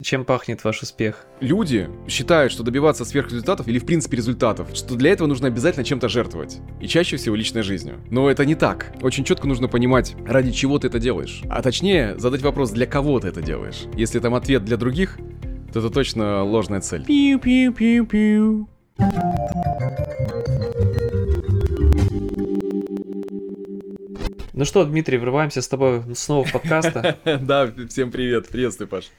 Чем пахнет ваш успех? Люди считают, что добиваться сверхрезультатов или в принципе результатов, что для этого нужно обязательно чем-то жертвовать. И чаще всего личной жизнью. Но это не так. Очень четко нужно понимать, ради чего ты это делаешь. А точнее, задать вопрос, для кого ты это делаешь. Если там ответ для других, то это точно ложная цель. Пиу-пиу-пиу-пиу. Ну что, Дмитрий, врываемся с тобой снова в подкаста. Да, всем привет, приветствую, Паш.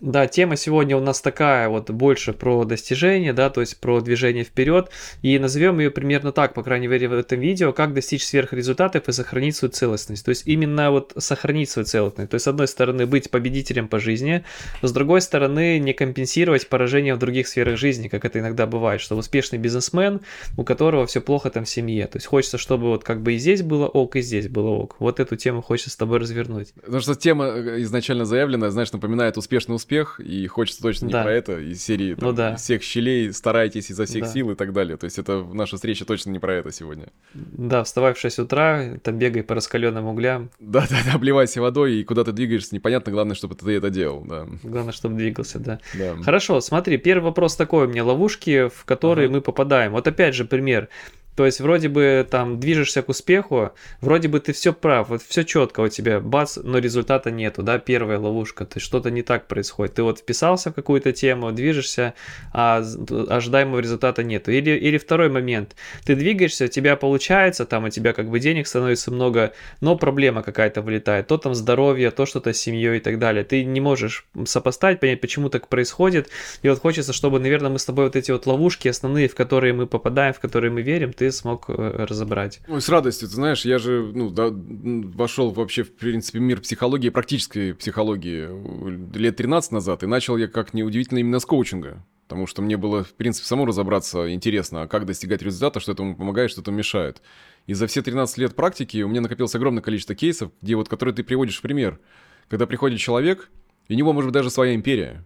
Да, тема сегодня у нас такая вот больше про достижение, да, то есть про движение вперед. И назовем ее примерно так, по крайней мере, в этом видео, как достичь сверхрезультатов и сохранить свою целостность. То есть именно вот сохранить свою целостность. То есть, с одной стороны, быть победителем по жизни, с другой стороны, не компенсировать поражение в других сферах жизни, как это иногда бывает, что успешный бизнесмен, у которого все плохо там в семье. То есть хочется, чтобы вот как бы и здесь было ок, и здесь было ок. Вот эту тему хочется с тобой развернуть. Потому что тема э, изначально заявленная, знаешь, напоминает успешный успех успех, и хочется точно не да. про это, из серии там, ну, да. из всех щелей старайтесь изо всех да. сил и так далее. То есть это наша встреча точно не про это сегодня. Да, вставай в 6 утра, там бегай по раскаленным углям. Да-да-да, обливайся водой, и куда ты двигаешься, непонятно, главное, чтобы ты это делал, да. Главное, чтобы двигался, да. да. Хорошо, смотри, первый вопрос такой у меня, ловушки, в которые ага. мы попадаем. Вот опять же пример. То есть вроде бы там движешься к успеху, вроде бы ты все прав, вот все четко у тебя, бац, но результата нету, да, первая ловушка, то есть что-то не так происходит. Ты вот вписался в какую-то тему, движешься, а ожидаемого результата нету. Или, или второй момент, ты двигаешься, у тебя получается, там у тебя как бы денег становится много, но проблема какая-то вылетает, то там здоровье, то что-то с семьей и так далее. Ты не можешь сопоставить, понять, почему так происходит, и вот хочется, чтобы, наверное, мы с тобой вот эти вот ловушки основные, в которые мы попадаем, в которые мы верим, ты ты смог э, разобрать? Ой, с радостью, ты знаешь, я же ну, да, вошел вообще, в принципе, мир психологии, практической психологии лет 13 назад, и начал я, как неудивительно, именно с коучинга. Потому что мне было, в принципе, самому разобраться интересно, а как достигать результата, что этому помогает, что этому мешает. И за все 13 лет практики у меня накопилось огромное количество кейсов, где вот, которые ты приводишь в пример. Когда приходит человек, и у него может быть даже своя империя.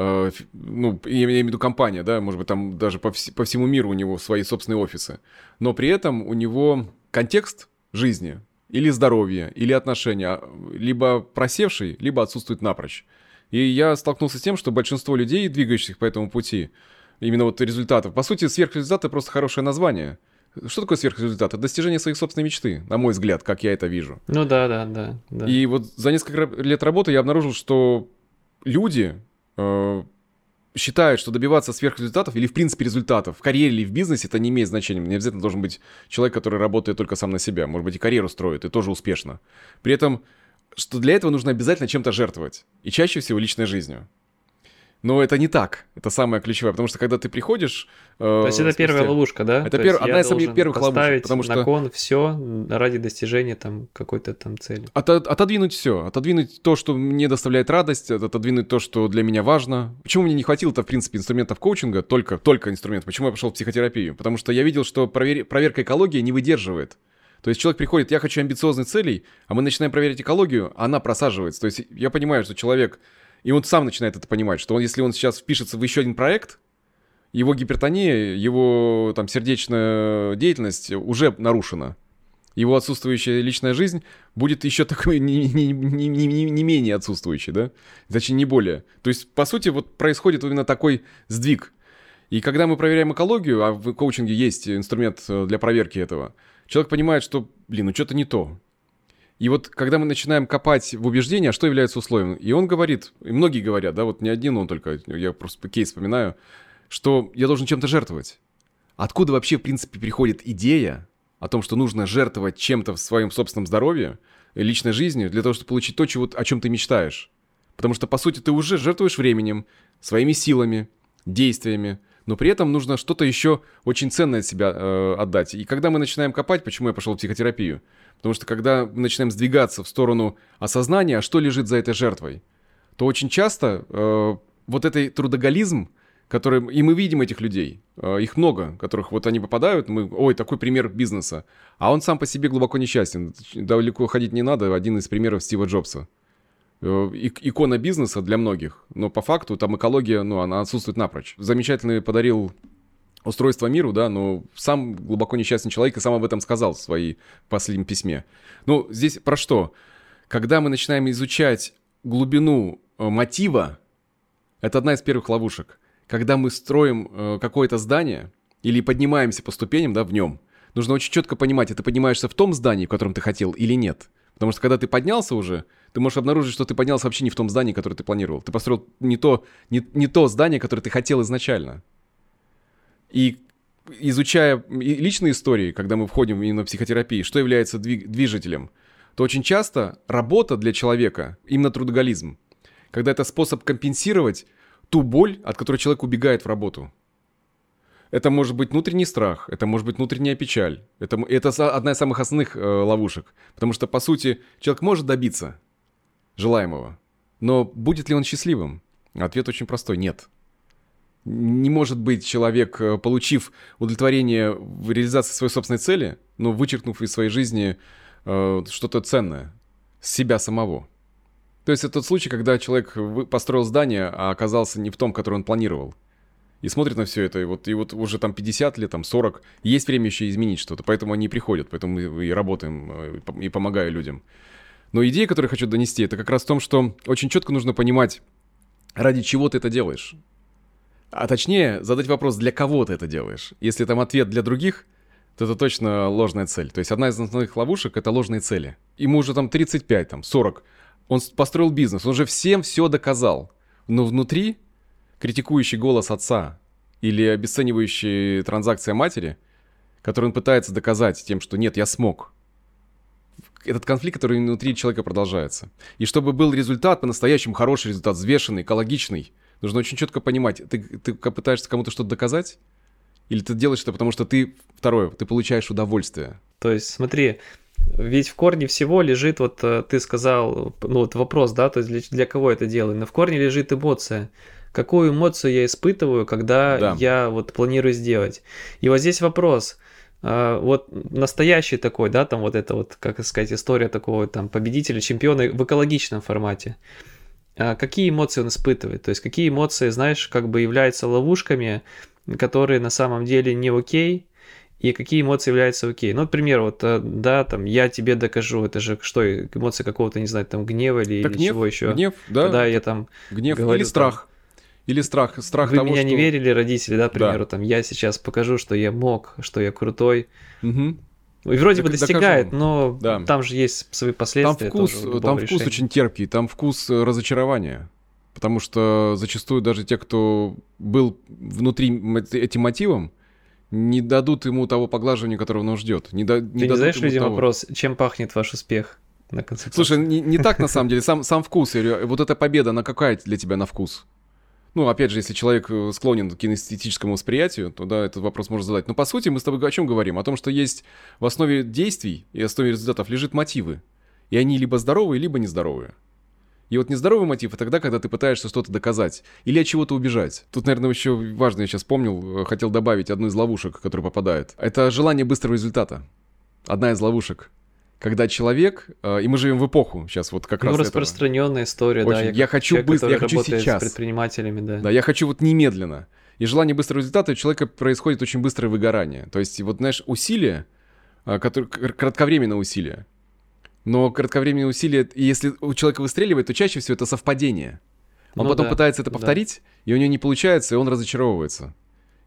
Э, ну, я имею в виду компания, да, может быть, там даже по, вс- по всему миру у него свои собственные офисы, но при этом у него контекст жизни или здоровье, или отношения либо просевший, либо отсутствует напрочь. И я столкнулся с тем, что большинство людей, двигающихся по этому пути, именно вот результатов, по сути, сверхрезультат — это просто хорошее название. Что такое сверхрезультат? Это достижение своих собственной мечты, на мой взгляд, как я это вижу. Ну да, да, да. да. И вот за несколько лет работы я обнаружил, что люди, Э, считают, что добиваться сверхрезультатов или, в принципе, результатов в карьере или в бизнесе, это не имеет значения. Не обязательно должен быть человек, который работает только сам на себя. Может быть, и карьеру строит, и тоже успешно. При этом, что для этого нужно обязательно чем-то жертвовать. И чаще всего личной жизнью. Но это не так. Это самое ключевое. Потому что когда ты приходишь... Э, То есть это первая ловушка, да? Это пер... одна из первых ловушек. Потому что... на кон все ради достижения там какой-то там цели. От, отодвинуть все. Отодвинуть то, что мне доставляет радость, отодвинуть то, что для меня важно. Почему мне не хватило-то, в принципе, инструментов коучинга, только, только инструментов? Почему я пошел в психотерапию? Потому что я видел, что провер... проверка экологии не выдерживает. То есть человек приходит, я хочу амбициозных целей, а мы начинаем проверять экологию, а она просаживается. То есть я понимаю, что человек и он сам начинает это понимать, что он, если он сейчас впишется в еще один проект, его гипертония, его там сердечная деятельность уже нарушена. Его отсутствующая личная жизнь будет еще такой не, не, не, не, не менее отсутствующей, да? Значит, не более. То есть, по сути, вот происходит именно такой сдвиг. И когда мы проверяем экологию, а в коучинге есть инструмент э, для проверки этого, человек понимает, что, блин, ну что-то не то. И вот когда мы начинаем копать в убеждения, что является условием, и он говорит, и многие говорят, да, вот не один он только, я просто кейс вспоминаю, что я должен чем-то жертвовать. Откуда вообще, в принципе, приходит идея о том, что нужно жертвовать чем-то в своем собственном здоровье, личной жизни, для того, чтобы получить то, чего, о чем ты мечтаешь? Потому что, по сути, ты уже жертвуешь временем, своими силами, действиями, но при этом нужно что-то еще очень ценное от себя э, отдать. И когда мы начинаем копать, почему я пошел в психотерапию? Потому что когда мы начинаем сдвигаться в сторону осознания, а что лежит за этой жертвой, то очень часто э, вот этой трудоголизм, который... И мы видим этих людей, э, их много, которых вот они попадают, мы... Ой, такой пример бизнеса. А он сам по себе глубоко несчастен. Далеко ходить не надо, один из примеров Стива Джобса. Э, икона бизнеса для многих, но по факту там экология, ну, она отсутствует напрочь. Замечательный подарил устройство миру, да, но сам глубоко несчастный человек и сам об этом сказал в своей последнем письме. Ну, здесь про что? Когда мы начинаем изучать глубину э, мотива Это одна из первых ловушек. Когда мы строим э, какое-то здание или поднимаемся по ступеням, да, в нем, нужно очень четко понимать, ты поднимаешься в том здании, в котором ты хотел, или нет. Потому что когда ты поднялся уже, ты можешь обнаружить, что ты поднялся вообще не в том здании, которое ты планировал. Ты построил не то, не, не то здание, которое ты хотел изначально. И изучая личные истории, когда мы входим именно в психотерапию, что является движителем, то очень часто работа для человека, именно трудоголизм, когда это способ компенсировать ту боль, от которой человек убегает в работу. Это может быть внутренний страх, это может быть внутренняя печаль. Это, это одна из самых основных э, ловушек. Потому что, по сути, человек может добиться желаемого. Но будет ли он счастливым? Ответ очень простой – нет. Не может быть человек, э, получив удовлетворение в реализации своей собственной цели, но вычеркнув из своей жизни э, что-то ценное, себя самого. То есть это тот случай, когда человек построил здание, а оказался не в том, который он планировал. И смотрит на все это, и вот, и вот уже там 50 лет, там 40, есть время еще изменить что-то, поэтому они приходят, поэтому и работаем, э, и помогаю людям. Но идея, которую я хочу донести, это как раз в том, что очень четко нужно понимать, ради чего ты это делаешь. А точнее, задать вопрос, для кого ты это делаешь. Если там ответ для других, то это точно ложная цель. То есть одна из основных ловушек — это ложные цели. Ему уже там 35, там 40. Он построил бизнес, он уже всем все доказал. Но внутри критикующий голос отца или обесценивающий транзакция матери, который он пытается доказать тем, что нет, я смог. Этот конфликт, который внутри человека продолжается. И чтобы был результат, по-настоящему хороший результат, взвешенный, экологичный — Нужно очень четко понимать, ты, ты пытаешься кому-то что-то доказать? Или ты делаешь это потому, что ты, второе, ты получаешь удовольствие? То есть, смотри, ведь в корне всего лежит, вот э, ты сказал, ну вот вопрос, да, то есть для, для кого это делаю, но в корне лежит эмоция. Какую эмоцию я испытываю, когда да. я вот планирую сделать? И вот здесь вопрос, вот настоящий такой, да, там вот это вот, как сказать, история такого там победителя, чемпиона в экологичном формате. А какие эмоции он испытывает, то есть какие эмоции, знаешь, как бы являются ловушками, которые на самом деле не окей, и какие эмоции являются окей. Ну, например, вот, э, да, там, я тебе докажу, это же что, эмоции какого-то, не знаю, там, гнева или, так или гнев, чего еще. Гнев, да. Когда я там Гнев говорю, или страх. Там, или страх, страх Вы того, меня что... не верили, родители, да, к примеру, да. там, я сейчас покажу, что я мог, что я крутой. Угу. И вроде бы достигает, докажем. но да. там же есть свои последствия. Там вкус, там вкус очень терпкий, там вкус э, разочарования. Потому что зачастую даже те, кто был внутри этим мотивом, не дадут ему того поглаживания, которого он ждет. Не, да, не Ты не задаешь людям того. вопрос, чем пахнет ваш успех на концерте? Слушай, не, не так на самом деле, сам, сам вкус. Вот эта победа, она какая для тебя на вкус? Ну, опять же, если человек э, склонен к кинестетическому восприятию, то да, этот вопрос можно задать. Но по сути мы с тобой о чем говорим? О том, что есть в основе действий и основе результатов лежит мотивы. И они либо здоровые, либо нездоровые. И вот нездоровый мотив — это тогда, когда ты пытаешься что-то доказать или от чего-то убежать. Тут, наверное, еще важно, я сейчас помнил, э, хотел добавить одну из ловушек, которая попадает. Это желание быстрого результата. Одна из ловушек когда человек, э, и мы живем в эпоху сейчас вот как ну, раз распространенная этого. история, Очень. да. Я, я хочу человек, быстро, я хочу сейчас. С предпринимателями, да. Да, я хочу вот немедленно. И желание быстрого результата у человека происходит очень быстрое выгорание. То есть вот, знаешь, усилие, э, которые, кратковременное усилие, но кратковременные усилия, если у человека выстреливает, то чаще всего это совпадение. Он ну, потом да, пытается это повторить, да. и у него не получается, и он разочаровывается.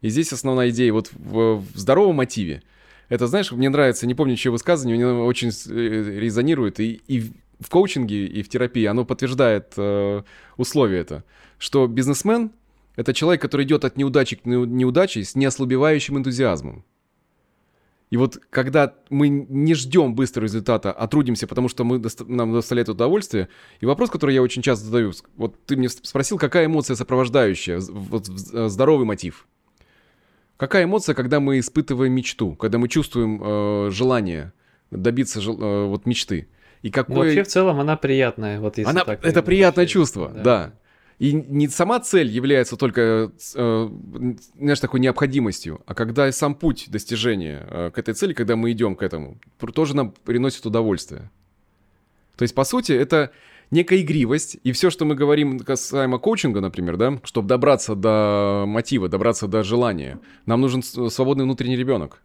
И здесь основная идея вот в, в здоровом мотиве – это, знаешь, мне нравится, не помню, чье высказывание, мне очень э, резонирует. И, и в коучинге, и в терапии оно подтверждает э, условие это, что бизнесмен — это человек, который идет от неудачи к неудаче с неослабевающим энтузиазмом. И вот когда мы не ждем быстрого результата, а трудимся, потому что мы, нам доставляет удовольствие, и вопрос, который я очень часто задаю, вот ты мне спросил, какая эмоция сопровождающая, вот э, здоровый мотив. Какая эмоция, когда мы испытываем мечту, когда мы чувствуем э, желание добиться э, вот мечты? И какое... Ну, вообще в целом она приятная, вот если она... так. Это приятное чувство, да. да. И не сама цель является только, э, знаешь, такой необходимостью, а когда сам путь достижения э, к этой цели, когда мы идем к этому, тоже нам приносит удовольствие. То есть, по сути, это некая игривость, и все, что мы говорим касаемо коучинга, например, да, чтобы добраться до мотива, добраться до желания, нам нужен свободный внутренний ребенок.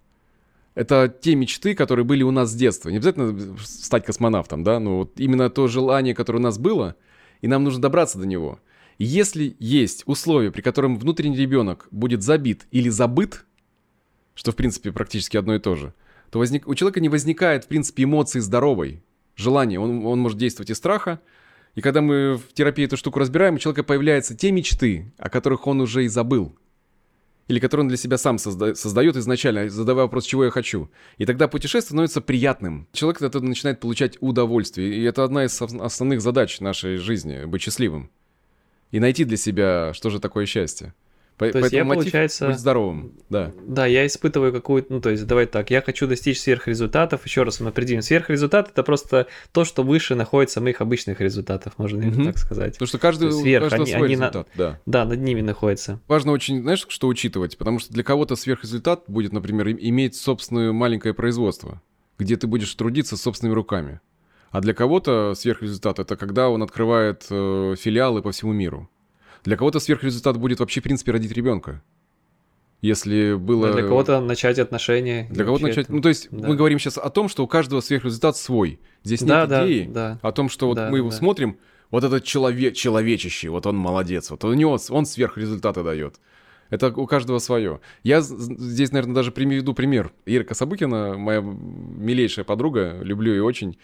Это те мечты, которые были у нас с детства. Не обязательно стать космонавтом, да, но вот именно то желание, которое у нас было, и нам нужно добраться до него. Если есть условия, при котором внутренний ребенок будет забит или забыт, что в принципе практически одно и то же, то возник... у человека не возникает в принципе эмоции здоровой, желания. Он, он может действовать из страха, и когда мы в терапии эту штуку разбираем, у человека появляются те мечты, о которых он уже и забыл. Или которые он для себя сам созда- создает изначально, задавая вопрос, чего я хочу. И тогда путешествие становится приятным. Человек от начинает получать удовольствие. И это одна из основных задач нашей жизни — быть счастливым. И найти для себя, что же такое счастье. По, то есть я, получается... Быть здоровым, да. Да, я испытываю какую-то... Ну, то есть, давай так, я хочу достичь сверхрезультатов. Еще раз мы определим. Сверхрезультат — это просто то, что выше находится моих обычных результатов, можно mm-hmm. так сказать. Потому что каждый, Сверх, у каждого они, свой они результат, на... да. Да, над ними находится. Важно очень, знаешь, что учитывать? Потому что для кого-то сверхрезультат будет, например, иметь собственное маленькое производство, где ты будешь трудиться собственными руками. А для кого-то сверхрезультат — это когда он открывает э, филиалы по всему миру. Для кого-то сверхрезультат будет вообще, в принципе, родить ребенка. Если было... Да, для кого-то начать отношения. Для кого-то начать... Это... Ну, то есть да. мы говорим сейчас о том, что у каждого сверхрезультат свой. Здесь да, нет да, идеи да. о том, что вот да, мы его да. смотрим, вот этот человек, человечище, вот он молодец, вот у него он сверхрезультаты дает. Это у каждого свое. Я здесь, наверное, даже приведу пример. Ирка Сабыкина, моя милейшая подруга, люблю ее очень.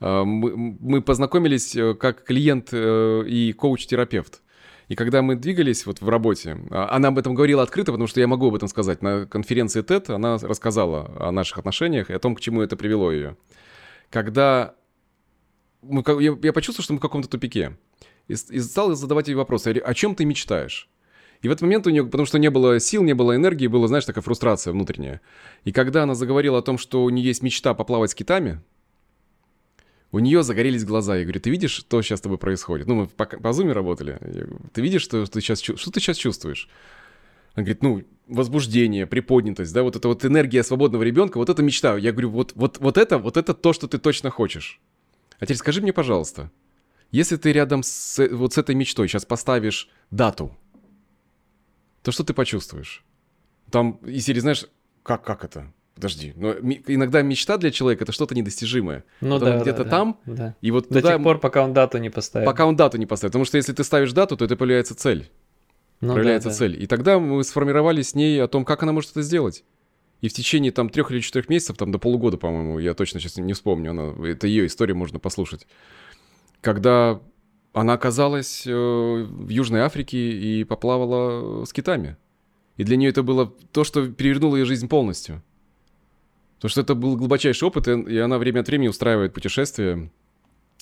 А, мы познакомились э, как клиент э, и коуч-терапевт. И когда мы двигались вот в работе, а, она об этом говорила открыто, потому что я могу об этом сказать. На конференции TED она рассказала о наших отношениях и о том, к чему это привело ее. Когда мы, я, я почувствовал, что мы в каком-то тупике. И, и стал задавать ей вопросы. о чем ты мечтаешь? И в этот момент у нее, потому что не было сил, не было энергии, была, знаешь, такая фрустрация внутренняя. И когда она заговорила о том, что у нее есть мечта поплавать с китами, у нее загорелись глаза. Я говорю, ты видишь, что сейчас с тобой происходит? Ну, мы по, по зуме работали. Говорю, ты видишь, что ты сейчас, что ты сейчас чувствуешь? Она говорит, ну, возбуждение, приподнятость, да, вот эта вот энергия свободного ребенка, вот это мечта. Я говорю, вот, вот, вот это, вот это то, что ты точно хочешь. А теперь скажи мне, пожалуйста, если ты рядом с, вот с этой мечтой сейчас поставишь дату, то что ты почувствуешь? Там, и серии, знаешь, как, как это? Подожди, но иногда мечта для человека это что-то недостижимое. Ну да, где-то да, там, да. и вот до туда... тех пор, пока он дату не поставит. Пока он дату не поставит, потому что если ты ставишь дату, то это появляется цель. Ну, проявляется да, да. цель. И тогда мы сформировали с ней о том, как она может это сделать. И в течение там трех или четырех месяцев, там до полугода, по-моему, я точно сейчас не вспомню, она, это ее история, можно послушать. Когда она оказалась э, в Южной Африке и поплавала с китами. И для нее это было то, что перевернуло ее жизнь полностью. Потому что это был глубочайший опыт, и она время от времени устраивает путешествия,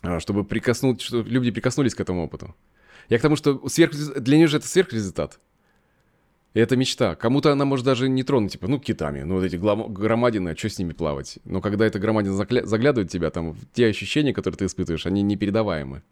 а, чтобы прикоснуть, чтобы люди прикоснулись к этому опыту. Я к тому, что сверх... для нее же это сверхрезультат. И это мечта. Кому-то она может даже не тронуть, типа, ну, китами, ну, вот эти громадины, а что с ними плавать? Но когда эта громадина загля... заглядывает в тебя, там, те ощущения, которые ты испытываешь, они непередаваемы.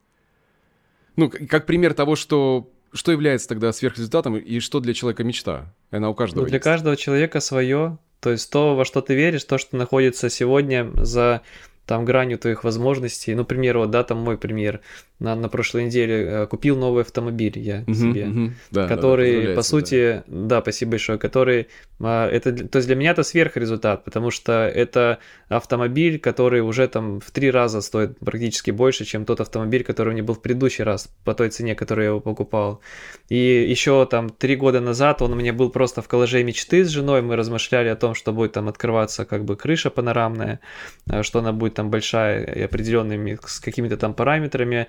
Ну, как пример того, что что является тогда сверхрезультатом и что для человека мечта? Она у каждого ну, Для есть. каждого человека свое. То есть то, во что ты веришь, то, что находится сегодня за там гранью твоих возможностей. Ну, примеру, вот, да, там мой пример. На, на прошлой неделе э, купил новый автомобиль я uh-huh, себе, uh-huh. Да, который, да, по сути, да. да, спасибо большое, который, а, это, то есть для меня это сверхрезультат, потому что это автомобиль, который уже там в три раза стоит практически больше, чем тот автомобиль, который у меня был в предыдущий раз по той цене, которую я его покупал. И еще там три года назад он у меня был просто в коллаже мечты с женой, мы размышляли о том, что будет там открываться как бы крыша панорамная, э, что она будет там большая и определенными с какими-то там параметрами,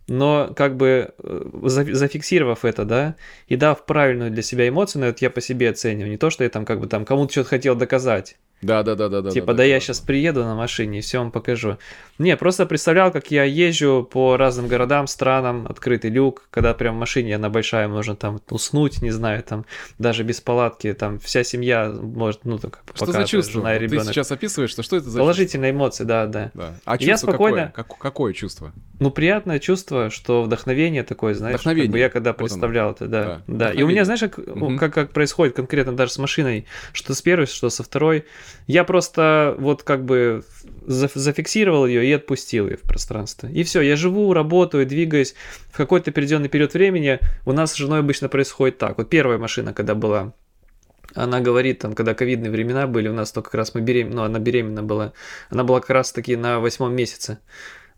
но как бы э, зафиксировав это, да, и дав правильную для себя эмоцию, но это я по себе оцениваю, не то, что я там как бы там кому-то что-то хотел доказать, да, да, да, да, да. Типа, да, да, да я сейчас приеду на машине и все вам покажу. Не, просто представлял, как я езжу по разным городам, странам, открытый люк, когда прям в машине она большая, можно там уснуть, не знаю, там даже без палатки, там вся семья может, ну так Что пока за чувство? Жена и ребенок. Ты сейчас описываешь, что что это за Положительные чувство? эмоции, да, да. да. А чувство я спокойно... какое? Как, какое чувство? Ну, приятное чувство, что вдохновение такое, знаешь, вдохновение. Как бы я когда представлял вот это, да. Да. да. И у меня, знаешь, как, угу. как, как происходит конкретно даже с машиной, что с первой, что со второй, я просто вот как бы зафиксировал ее и отпустил ее в пространство. И все, я живу, работаю, двигаюсь. В какой-то определенный период времени у нас с женой обычно происходит так. Вот первая машина, когда была, она говорит, там, когда ковидные времена были, у нас то как раз мы беременна, ну, она беременна была, она была как раз таки на восьмом месяце.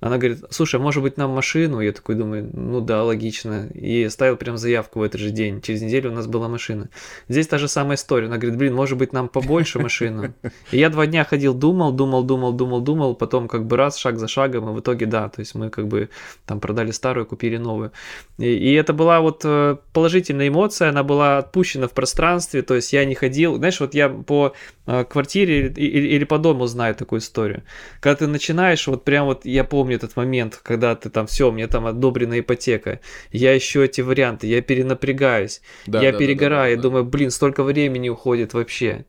Она говорит, слушай, а может быть нам машину? Я такой думаю, ну да, логично. И ставил прям заявку в этот же день. Через неделю у нас была машина. Здесь та же самая история. Она говорит, блин, может быть нам побольше машину? И я два дня ходил, думал, думал, думал, думал, думал. Потом как бы раз, шаг за шагом. И в итоге да, то есть мы как бы там продали старую, купили новую. И, и это была вот э, положительная эмоция. Она была отпущена в пространстве. То есть я не ходил. Знаешь, вот я по э, квартире или, или по дому знаю такую историю. Когда ты начинаешь, вот прям вот я помню этот момент, когда ты там все, мне там одобрена ипотека, я ищу эти варианты, я перенапрягаюсь, да, я да, перегораю, да, да, да, думаю, блин, столько времени уходит вообще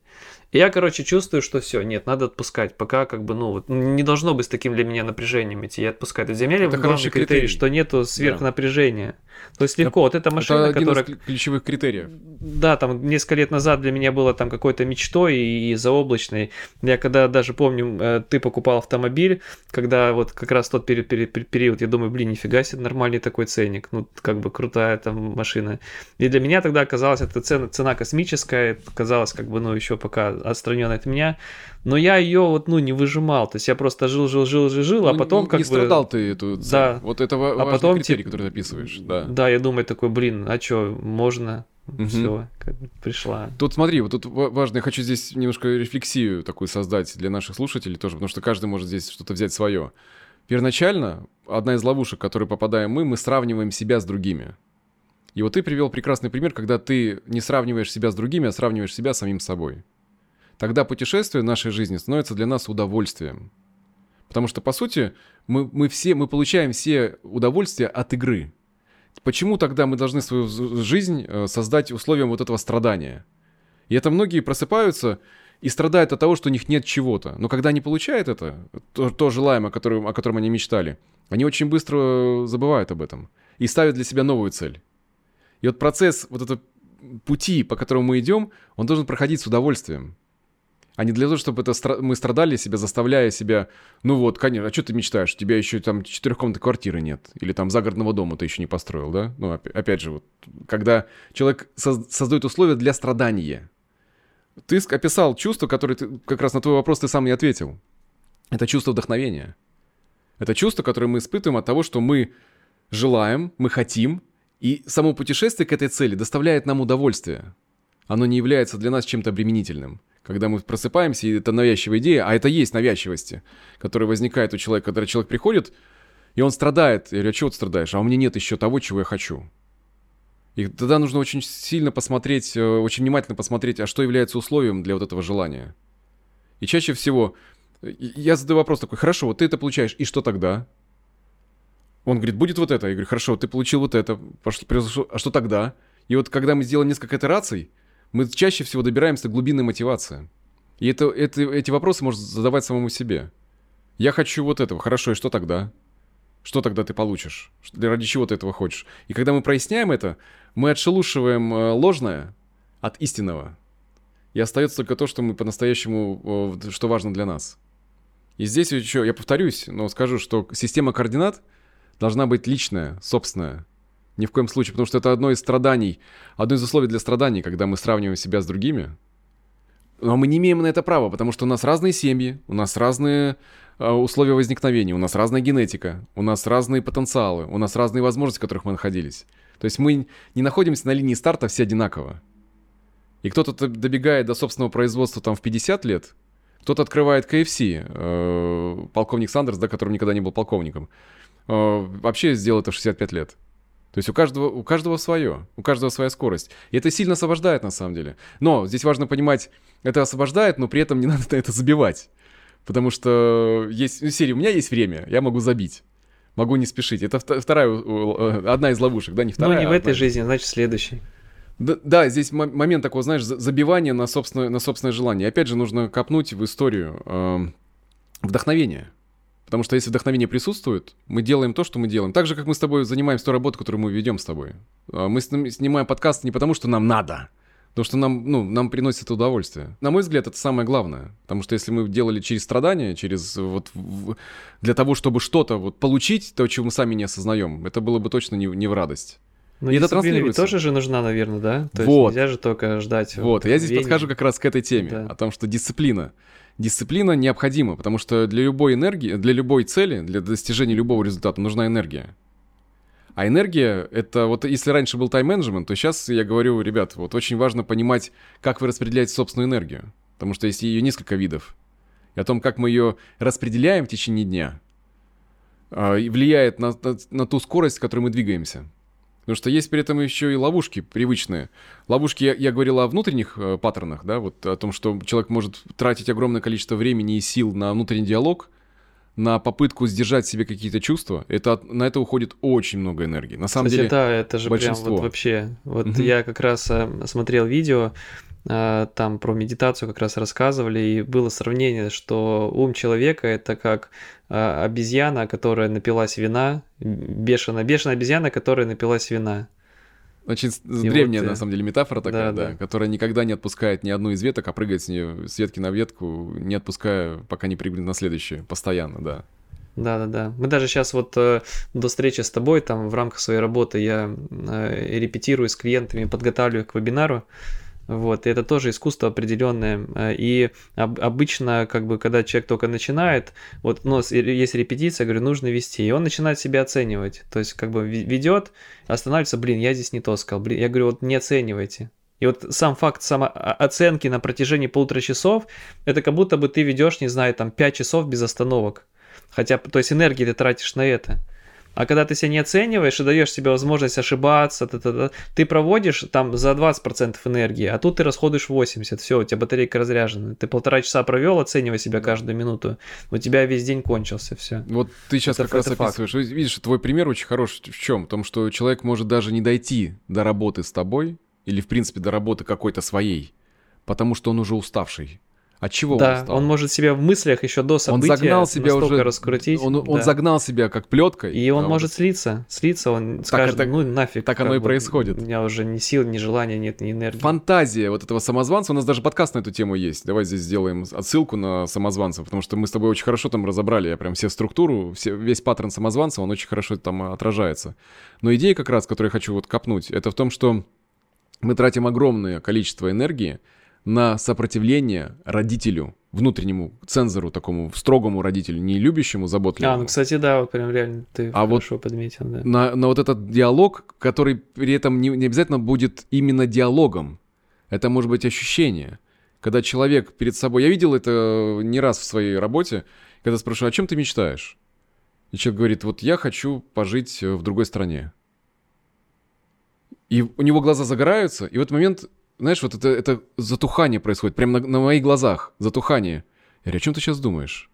я, короче, чувствую, что все, нет, надо отпускать, пока как бы, ну, вот, не должно быть с таким для меня напряжением идти, я отпускаю. Это для меня это главный критерий, критерий, что нету сверхнапряжения. Да. То есть легко, вот эта машина, это один которая... из ключевых критериев. Да, там несколько лет назад для меня было там какой-то мечтой и заоблачной. Я когда даже помню, э, ты покупал автомобиль, когда вот как раз тот период, период, период я думаю, блин, нифига себе, нормальный такой ценник, ну, как бы крутая там машина. И для меня тогда казалось, это цена, цена космическая, казалось, как бы, ну, еще пока отстранен от меня, но я ее вот, ну, не выжимал, то есть я просто жил, жил, жил, жил, жил, а ну, потом как не бы... страдал ты эту цель. Да. Вот это а потом, критерий, который ты описываешь, да. Да, я думаю такой, блин, а что, можно, угу. все, как бы пришла. Тут смотри, вот тут важно, я хочу здесь немножко рефлексию такую создать для наших слушателей тоже, потому что каждый может здесь что-то взять свое. Первоначально одна из ловушек, в которую попадаем мы, мы сравниваем себя с другими. И вот ты привел прекрасный пример, когда ты не сравниваешь себя с другими, а сравниваешь себя с самим собой тогда путешествие в нашей жизни становится для нас удовольствием. Потому что, по сути, мы, мы, все, мы получаем все удовольствия от игры. Почему тогда мы должны свою жизнь э, создать условием вот этого страдания? И это многие просыпаются и страдают от того, что у них нет чего-то. Но когда они получают это, то, то желаемое, о котором, о котором они мечтали, они очень быстро забывают об этом и ставят для себя новую цель. И вот процесс вот этого пути, по которому мы идем, он должен проходить с удовольствием а не для того, чтобы это стра- мы страдали себя, заставляя себя, ну вот, конечно, а что ты мечтаешь? У тебя еще там четырехкомнатной квартиры нет, или там загородного дома ты еще не построил, да? Ну, опять, опять же, вот, когда человек соз- создает условия для страдания. Ты описал чувство, которое ты, как раз на твой вопрос ты сам не ответил. Это чувство вдохновения. Это чувство, которое мы испытываем от того, что мы желаем, мы хотим, и само путешествие к этой цели доставляет нам удовольствие. Оно не является для нас чем-то обременительным когда мы просыпаемся, и это навязчивая идея, а это есть навязчивости, которая возникает у человека, когда человек приходит, и он страдает. Я говорю, а чего ты страдаешь? А у меня нет еще того, чего я хочу. И тогда нужно очень сильно посмотреть, э, очень внимательно посмотреть, а что является условием для вот этого желания. И чаще всего я задаю вопрос такой, хорошо, вот ты это получаешь, и что тогда? Он говорит, будет вот это. Я говорю, хорошо, ты получил вот это, а что тогда? И вот когда мы сделаем несколько итераций, мы чаще всего добираемся до глубинной мотивации. И это, это, эти вопросы можно задавать самому себе. Я хочу вот этого. Хорошо, и что тогда? Что тогда ты получишь? Ради чего ты этого хочешь? И когда мы проясняем это, мы отшелушиваем э, ложное от истинного. И остается только то, что мы по-настоящему, что важно для нас. И здесь еще, я повторюсь, но скажу, что система координат должна быть личная, собственная. Ни в коем случае, потому что это одно из страданий, одно из условий для страданий, когда мы сравниваем себя с другими. Но мы не имеем на это права, потому что у нас разные семьи, у нас разные э, условия возникновения, у нас разная генетика, у нас разные потенциалы, у нас разные возможности, в которых мы находились. То есть мы не находимся на линии старта все одинаково. И кто-то добегает до собственного производства там в 50 лет, кто-то открывает KFC, э, полковник Сандерс, да, который никогда не был полковником, э, вообще сделал это в 65 лет. То есть у каждого, у каждого свое, у каждого своя скорость. И это сильно освобождает на самом деле. Но здесь важно понимать, это освобождает, но при этом не надо на это забивать. Потому что есть, ну, серия, у меня есть время, я могу забить. Могу не спешить. Это вторая, э, одна из ловушек, да, не вторая. Ну, не а в этой жизни, значит, следующий. Да, да, здесь момент такого, знаешь, забивания на собственное, на собственное желание. Опять же, нужно копнуть в историю э, вдохновения. Потому что если вдохновение присутствует, мы делаем то, что мы делаем. Так же, как мы с тобой занимаемся той работой, которую мы ведем с тобой. А, мы снимаем подкаст не потому, что нам надо, потому что нам, ну, нам приносит удовольствие. На мой взгляд, это самое главное. Потому что если мы делали через страдания, через вот для того, чтобы что-то вот получить, то, чего мы сами не осознаем, это было бы точно не, не в радость. Но и это транслируется. тоже же нужна, наверное, да? То вот. есть нельзя же только ждать. Вот, я здесь подхожу как раз к этой теме, да. о том, что дисциплина. дисциплина необходима, потому что для любой энергии, для любой цели, для достижения любого результата нужна энергия. А энергия — это вот если раньше был тайм-менеджмент, то сейчас я говорю, ребят, вот очень важно понимать, как вы распределяете собственную энергию. Потому что есть ее несколько видов. И о том, как мы ее распределяем в течение дня, а, влияет на, на, на ту скорость, с которой мы двигаемся. Потому что есть при этом еще и ловушки привычные. Ловушки, я, я говорил о внутренних э, паттернах, да, вот о том, что человек может тратить огромное количество времени и сил на внутренний диалог, на попытку сдержать себе какие-то чувства, это на это уходит очень много энергии. На самом Кстати, деле, да, это же большинство. прям вот вообще. Вот Мгм. я как раз э, смотрел видео, э, там про медитацию как раз рассказывали, и было сравнение, что ум человека это как э, обезьяна, которая напилась вина, бешеная, бешеная обезьяна, которая напилась вина. Очень И древняя, вот, э, на самом деле, метафора такая, да, да, да. которая никогда не отпускает ни одну из веток, а прыгает с нее с ветки на ветку, не отпуская, пока не прыгнет на следующую, постоянно, да. Да-да-да. Мы даже сейчас вот э, до встречи с тобой, там в рамках своей работы я э, репетирую с клиентами, подготавливаю к вебинару. Вот, и это тоже искусство определенное. Э, И об- обычно, как бы, когда человек только начинает, вот, ну, с- есть репетиция, говорю, нужно вести, и он начинает себя оценивать. То есть, как бы, ведет, останавливается, блин, я здесь не то сказал, блин, я говорю, вот не оценивайте. И вот сам факт самооценки на протяжении полутора часов, это как будто бы ты ведешь, не знаю, там 5 часов без остановок. Хотя, то есть энергии ты тратишь на это. А когда ты себя не оцениваешь и даешь себе возможность ошибаться, та-та-та, ты проводишь там за 20% энергии, а тут ты расходуешь 80%, все, у тебя батарейка разряжена. Ты полтора часа провел, оценивая себя каждую минуту, у тебя весь день кончился, все. Вот ты сейчас Это- как раз это факт. описываешь. Видишь, твой пример очень хорош в чем? В том, что человек может даже не дойти до работы с тобой, или, в принципе, до работы какой-то своей, потому что он уже уставший. От чего он да, устал? он может себя в мыслях еще до события Он загнал себя уже, раскрутить. он, он да. загнал себя как плеткой. И он может слиться, слиться, он скажет, это- ну нафиг. так оно и бы, происходит. У меня уже ни сил, ни желания нет, ни энергии. Фантазия вот этого самозванца, у нас даже подкаст на эту тему есть. Давай здесь сделаем отсылку на самозванца, потому что мы с тобой очень хорошо там разобрали, я прям все структуру, все, весь паттерн самозванца, он очень хорошо там отражается. Но идея как раз, которую я хочу вот копнуть, это в том, что мы тратим огромное количество энергии на сопротивление родителю, внутреннему цензору, такому строгому родителю, не любящему, заботливому. А, ну, кстати, да, вот прям реально ты А вот хорошо подметил, да. на, на вот этот диалог, который при этом не, не обязательно будет именно диалогом. Это может быть ощущение. Когда человек перед собой... Я видел это не раз в своей работе, когда спрашиваю, о чем ты мечтаешь? И человек говорит, вот я хочу пожить в другой стране. И у него глаза загораются, и в этот момент, знаешь, вот это, это затухание происходит, прямо на, на моих глазах, затухание. Я говорю, о чем ты сейчас думаешь?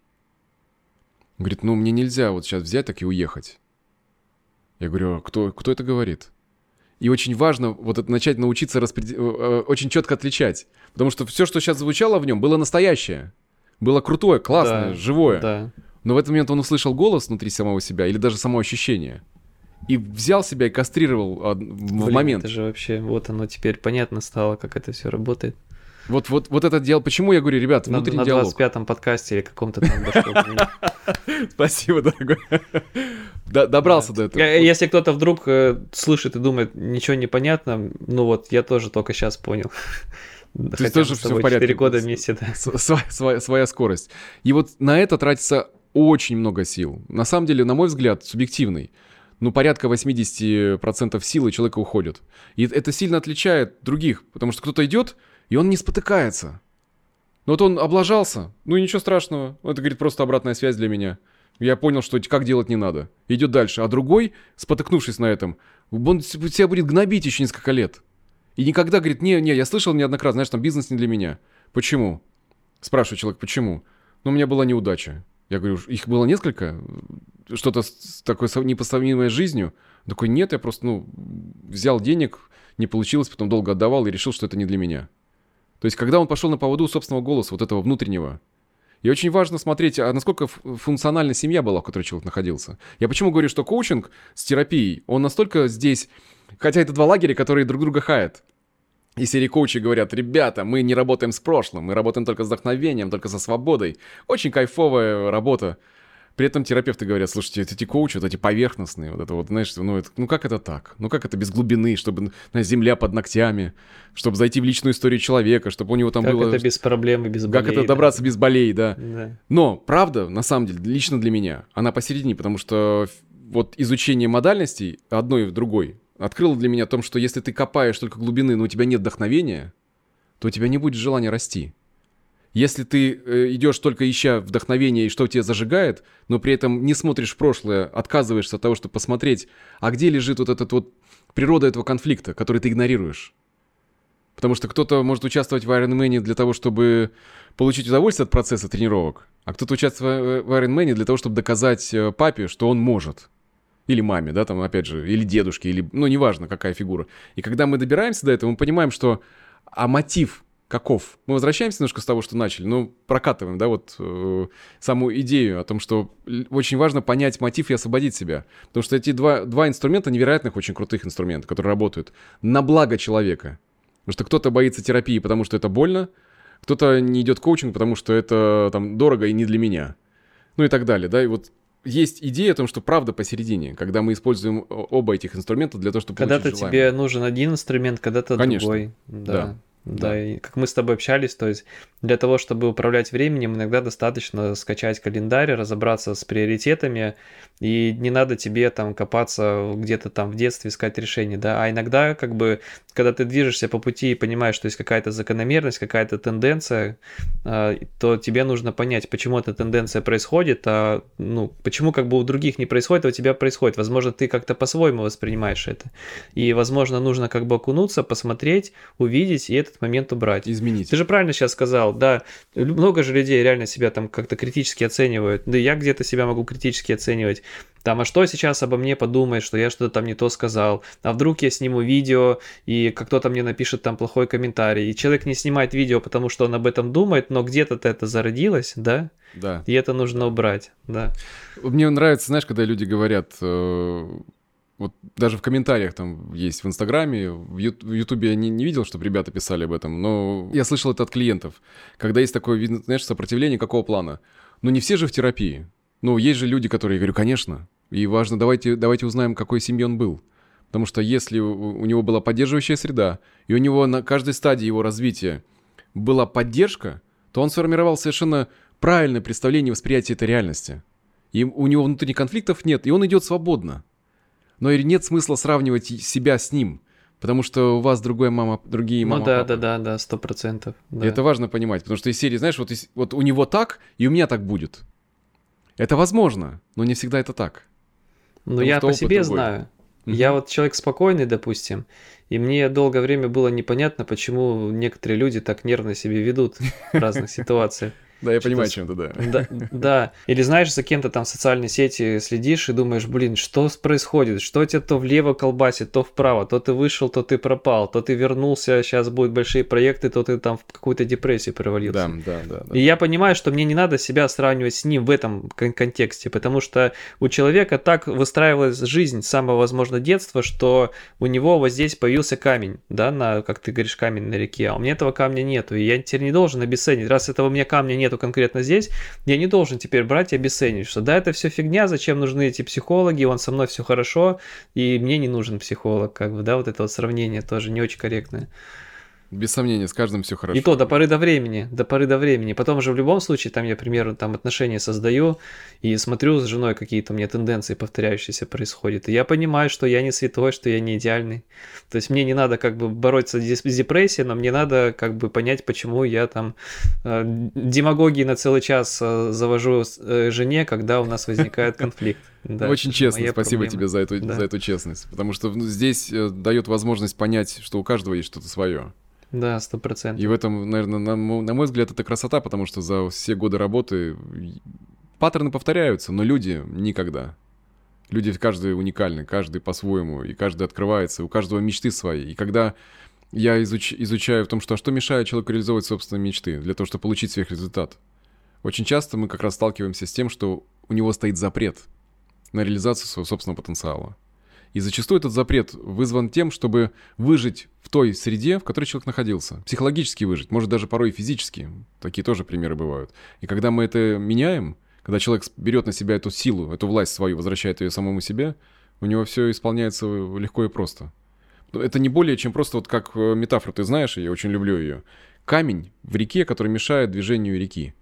Он говорит, ну мне нельзя вот сейчас взять так и уехать. Я говорю, а кто, кто это говорит? И очень важно вот это начать научиться распред... э, э, очень четко отличать. Потому что все, что сейчас звучало в нем, было настоящее. Было крутое, классное, Да, живое. Да. Но в этот момент он услышал голос внутри самого себя или даже само ощущение. И взял себя и кастрировал а, в Блин, момент. Это же вообще, вот оно теперь понятно стало, как это все работает. Вот, вот, вот это дело. Почему я говорю, ребят, На, внутренний на диалог. 25-м подкасте или каком-то там дошло. Спасибо, дорогой. Добрался до этого. Если кто-то вдруг э, слышит и думает, ничего не понятно, ну вот, я тоже только сейчас понял. То есть тоже все в порядке. 4 года вместе, да. Своя скорость. И вот на это тратится очень много сил. На самом деле, на мой взгляд, субъективный. Ну, порядка 80% силы человека уходит. И это сильно отличает других, потому что кто-то идет, и он не спотыкается. Ну вот он облажался, ну ничего страшного. Это, говорит, просто обратная связь для меня. Я понял, что как делать не надо. Идет дальше. А другой, спотыкнувшись на этом, он себя будет гнобить еще несколько лет. И никогда говорит, не, не, я слышал неоднократно, знаешь, там бизнес не для меня. Почему? Спрашивает человек, почему? Ну, у меня была неудача. Я говорю, их было несколько? Что-то такое непоставимое с жизнью? Он такой, нет, я просто, ну, взял денег, не получилось, потом долго отдавал и решил, что это не для меня. То есть, когда он пошел на поводу собственного голоса, вот этого внутреннего, и очень важно смотреть, а насколько функциональна семья была, в которой человек находился. Я почему говорю, что коучинг с терапией, он настолько здесь... Хотя это два лагеря, которые друг друга хаят. И серии коучи говорят, ребята, мы не работаем с прошлым, мы работаем только с вдохновением, только со свободой. Очень кайфовая работа. При этом терапевты говорят, слушайте, эти коучи, вот эти поверхностные, вот это вот, знаешь, ну, это, ну как это так? Ну как это без глубины, чтобы на земля под ногтями, чтобы зайти в личную историю человека, чтобы у него там как было... Как это без проблем и без болей. Как это добраться да? без болей, да. да. Но правда, на самом деле, лично для меня, она посередине, потому что вот изучение модальностей одной в другой открыло для меня о том, что если ты копаешь только глубины, но у тебя нет вдохновения, то у тебя не будет желания расти. Если ты э, идешь только ища вдохновение и что тебя зажигает, но при этом не смотришь в прошлое, отказываешься от того, чтобы посмотреть, а где лежит вот этот вот природа этого конфликта, который ты игнорируешь. Потому что кто-то может участвовать в Iron Man для того, чтобы получить удовольствие от процесса тренировок, а кто-то участвует в Iron Man для того, чтобы доказать э, папе, что он может. Или маме, да, там, опять же, или дедушке, или, ну, неважно, какая фигура. И когда мы добираемся до этого, мы понимаем, что, а мотив каков. Мы возвращаемся немножко с того, что начали, ну, прокатываем, да, вот э, саму идею о том, что очень важно понять мотив и освободить себя. Потому что эти два, два инструмента, невероятных, очень крутых инструмента, которые работают на благо человека. Потому что кто-то боится терапии, потому что это больно, кто-то не идет коучинг, потому что это там дорого и не для меня. Ну и так далее, да, и вот есть идея о том, что правда посередине, когда мы используем оба этих инструмента для того, чтобы Когда-то тебе нужен один инструмент, когда-то другой. Да. да. Да, да, и как мы с тобой общались, то есть для того, чтобы управлять временем, иногда достаточно скачать календарь, разобраться с приоритетами, и не надо тебе там копаться где-то там в детстве, искать решение, да, а иногда как бы, когда ты движешься по пути и понимаешь, что есть какая-то закономерность, какая-то тенденция, а, то тебе нужно понять, почему эта тенденция происходит, а ну, почему как бы у других не происходит, а у тебя происходит. Возможно, ты как-то по-своему воспринимаешь это. И, возможно, нужно как бы окунуться, посмотреть, увидеть и этот момент убрать. Изменить. Ты же правильно сейчас сказал, да, много же людей реально себя там как-то критически оценивают, да я где-то себя могу критически оценивать, там, а что сейчас обо мне подумает, что я что-то там не то сказал, а вдруг я сниму видео, и кто-то мне напишет там плохой комментарий, и человек не снимает видео, потому что он об этом думает, но где-то это зародилось, да? Да. И это нужно убрать, да. Мне нравится, знаешь, когда люди говорят, э, вот даже в комментариях там есть в Инстаграме, в Ютубе я не, не видел, чтобы ребята писали об этом, но я слышал это от клиентов, когда есть такое, знаешь, сопротивление какого плана. Но не все же в терапии. Ну, есть же люди, которые, я говорю, конечно. И важно, давайте, давайте узнаем, какой семьи он был. Потому что если у него была поддерживающая среда, и у него на каждой стадии его развития была поддержка, то он сформировал совершенно правильное представление восприятия этой реальности. И у него внутренних конфликтов нет, и он идет свободно. Но и нет смысла сравнивать себя с ним, потому что у вас другая мама, другие мама. Ну да, да, да, да, сто процентов. Да. И это важно понимать, потому что из серии, знаешь, вот, вот у него так, и у меня так будет. Это возможно, но не всегда это так. Ну, я по себе другой. знаю. Угу. Я вот человек спокойный, допустим, и мне долгое время было непонятно, почему некоторые люди так нервно себя ведут в разных ситуациях. Да, я понимаю, чем то да. да. Да, или знаешь, за кем-то там в социальной сети следишь и думаешь, блин, что происходит? Что тебя то влево колбасит, то вправо, то ты вышел, то ты пропал, то ты вернулся, сейчас будут большие проекты, то ты там в какую-то депрессию провалился. Да, да, да, да. И я понимаю, что мне не надо себя сравнивать с ним в этом кон- контексте, потому что у человека так выстраивалась жизнь с самого, возможно, детства, что у него вот здесь появился камень, да, на, как ты говоришь, камень на реке, а у меня этого камня нету, и я теперь не должен обесценить, раз этого у меня камня нет, нету конкретно здесь, я не должен теперь брать и обесценивать, что да, это все фигня, зачем нужны эти психологи, он со мной все хорошо, и мне не нужен психолог, как бы, да, вот это вот сравнение тоже не очень корректное. Без сомнения, с каждым все хорошо. И то до поры до времени, до поры до времени. Потом же в любом случае, там я, примерно, там отношения создаю и смотрю с женой, какие-то у меня тенденции повторяющиеся происходят. И я понимаю, что я не святой, что я не идеальный. То есть мне не надо как бы бороться с депрессией, но мне надо как бы понять, почему я там э, демагогии на целый час э, завожу э, жене, когда у нас возникает конфликт. Да, Очень честно, спасибо проблема. тебе за эту, да. за эту честность. Потому что ну, здесь э, дает возможность понять, что у каждого есть что-то свое. Да, сто процентов. И в этом, наверное, на, на мой взгляд, это красота, потому что за все годы работы паттерны повторяются, но люди никогда. Люди каждый уникальны, каждый по-своему, и каждый открывается, у каждого мечты свои. И когда я изуч, изучаю в том, что а что мешает человеку реализовывать собственные мечты для того, чтобы получить сверхрезультат, очень часто мы как раз сталкиваемся с тем, что у него стоит запрет на реализацию своего собственного потенциала. И зачастую этот запрет вызван тем, чтобы выжить в той среде, в которой человек находился. Психологически выжить, может даже порой физически. Такие тоже примеры бывают. И когда мы это меняем, Когда человек берет на себя эту силу, эту власть свою, возвращает ее самому себе, у него все исполняется легко и просто. Это не более чем просто вот как э, метафора, ты знаешь, я очень люблю ее. Камень в реке, который мешает движению реки.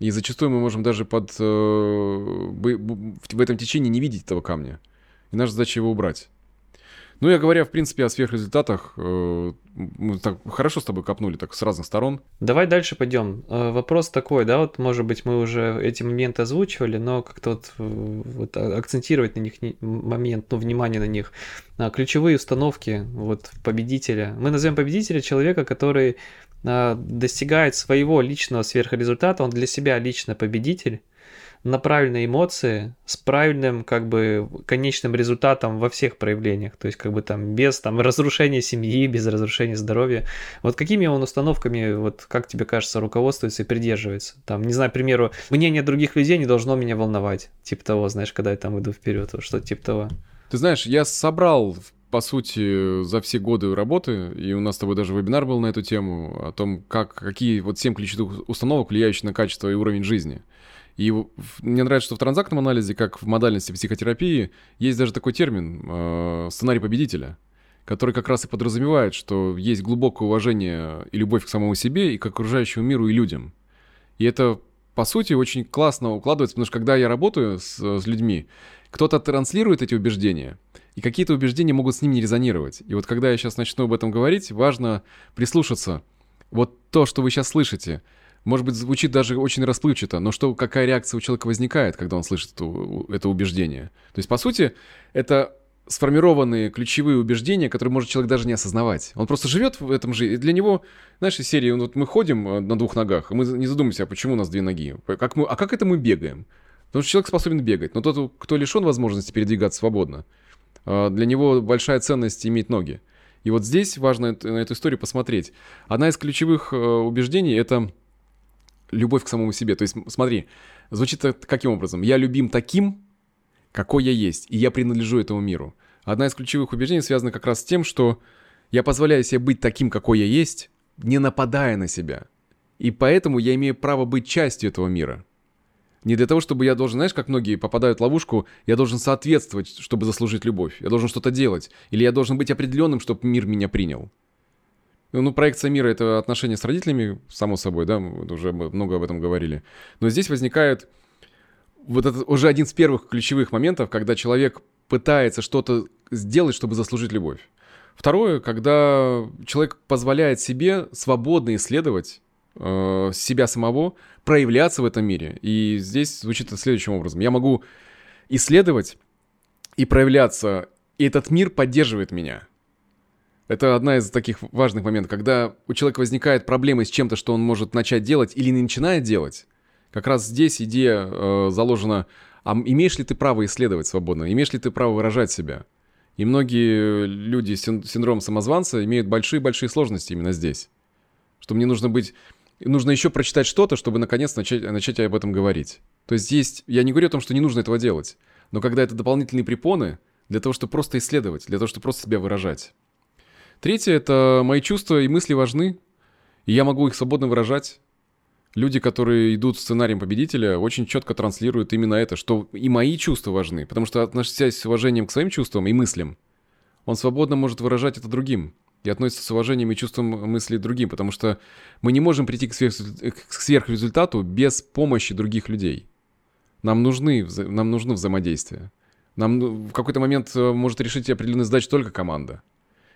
И зачастую мы можем даже под, э, в этом течении не видеть этого камня. И наша задача его убрать. Ну, я говоря, в принципе, о сверхрезультатах, э, мы так хорошо с тобой копнули так с разных сторон. Давай дальше пойдем. Э, вопрос такой, да, вот, может быть, мы уже эти моменты озвучивали, но как-то вот, э, вот акцентировать на них момент, ну, внимание на них. А, ключевые установки вот победителя. Мы назовем победителя человека, который а, достигает своего личного сверхрезультата, он для себя лично победитель, на правильные эмоции с правильным как бы конечным результатом во всех проявлениях, то есть как бы там без там разрушения семьи, без разрушения здоровья. Вот какими он установками, вот как тебе кажется, руководствуется и придерживается? Там, не знаю, к примеру, мнение других людей не должно меня волновать, типа того, знаешь, когда я там иду вперед, вот что типа того. Ты знаешь, я собрал по сути, за все годы работы, и у нас с тобой даже вебинар был на эту тему, о том, как, какие вот 7 ключевых установок, влияющих на качество и уровень жизни. И мне нравится, что в транзактном анализе, как в модальности психотерапии, есть даже такой термин э, «сценарий победителя», который как раз и подразумевает, что есть глубокое уважение и любовь к самому себе, и к окружающему миру, и людям. И это, по сути, очень классно укладывается, потому что когда я работаю с, с людьми, кто-то транслирует эти убеждения, и какие-то убеждения могут с ним не резонировать. И вот когда я сейчас начну об этом говорить, важно прислушаться. Вот то, что вы сейчас слышите – может быть, звучит даже очень расплывчато, но что, какая реакция у человека возникает, когда он слышит это, это убеждение? То есть, по сути, это сформированные ключевые убеждения, которые может человек даже не осознавать. Он просто живет в этом же, и для него, знаешь, из серии, вот мы ходим э, на двух ногах, и мы не задумываемся, а почему у нас две ноги, как мы, а как это мы бегаем? Потому что человек способен бегать, но тот, кто лишен возможности передвигаться свободно, э, для него большая ценность иметь ноги. И вот здесь важно на эту историю посмотреть. Одна из ключевых э, убеждений — это любовь к самому себе. То есть, смотри, звучит каким образом? Я любим таким, какой я есть, и я принадлежу этому миру. Одна из ключевых убеждений связана как раз с тем, что я позволяю себе быть таким, какой я есть, не нападая на себя. И поэтому я имею право быть частью этого мира. Не для того, чтобы я должен, знаешь, как многие попадают в ловушку, я должен соответствовать, чтобы заслужить любовь. Я должен что-то делать. Или я должен быть определенным, чтобы мир меня принял. Ну, проекция мира — это отношения с родителями, само собой, да, мы уже много об этом говорили. Но здесь возникает вот это уже один из первых ключевых моментов, когда человек пытается что-то сделать, чтобы заслужить любовь. Второе, когда человек позволяет себе свободно исследовать э, себя самого, проявляться в этом мире. И здесь звучит это следующим образом. Я могу исследовать и проявляться, и этот мир поддерживает меня. Это одна из таких важных моментов, когда у человека возникает проблема с чем-то, что он может начать делать или не начинает делать. Как раз здесь идея э, заложена, а имеешь ли ты право исследовать свободно, имеешь ли ты право выражать себя. И многие люди с синдромом самозванца имеют большие-большие сложности именно здесь. Что мне нужно быть... Нужно еще прочитать что-то, чтобы наконец начать, начать об этом говорить. То есть есть... Я не говорю о том, что не нужно этого делать. Но когда это дополнительные препоны для того, чтобы просто исследовать, для того, чтобы просто себя выражать. Третье — это мои чувства и мысли важны, и я могу их свободно выражать. Люди, которые идут сценарием победителя, очень четко транслируют именно это, что и мои чувства важны, потому что относясь с уважением к своим чувствам и мыслям, он свободно может выражать это другим и относится с уважением и чувством мысли другим, потому что мы не можем прийти к, сверх, к сверхрезультату без помощи других людей. Нам, нужны, нам нужно взаимодействие. Нам в какой-то момент э, может решить определенную задачу только команда.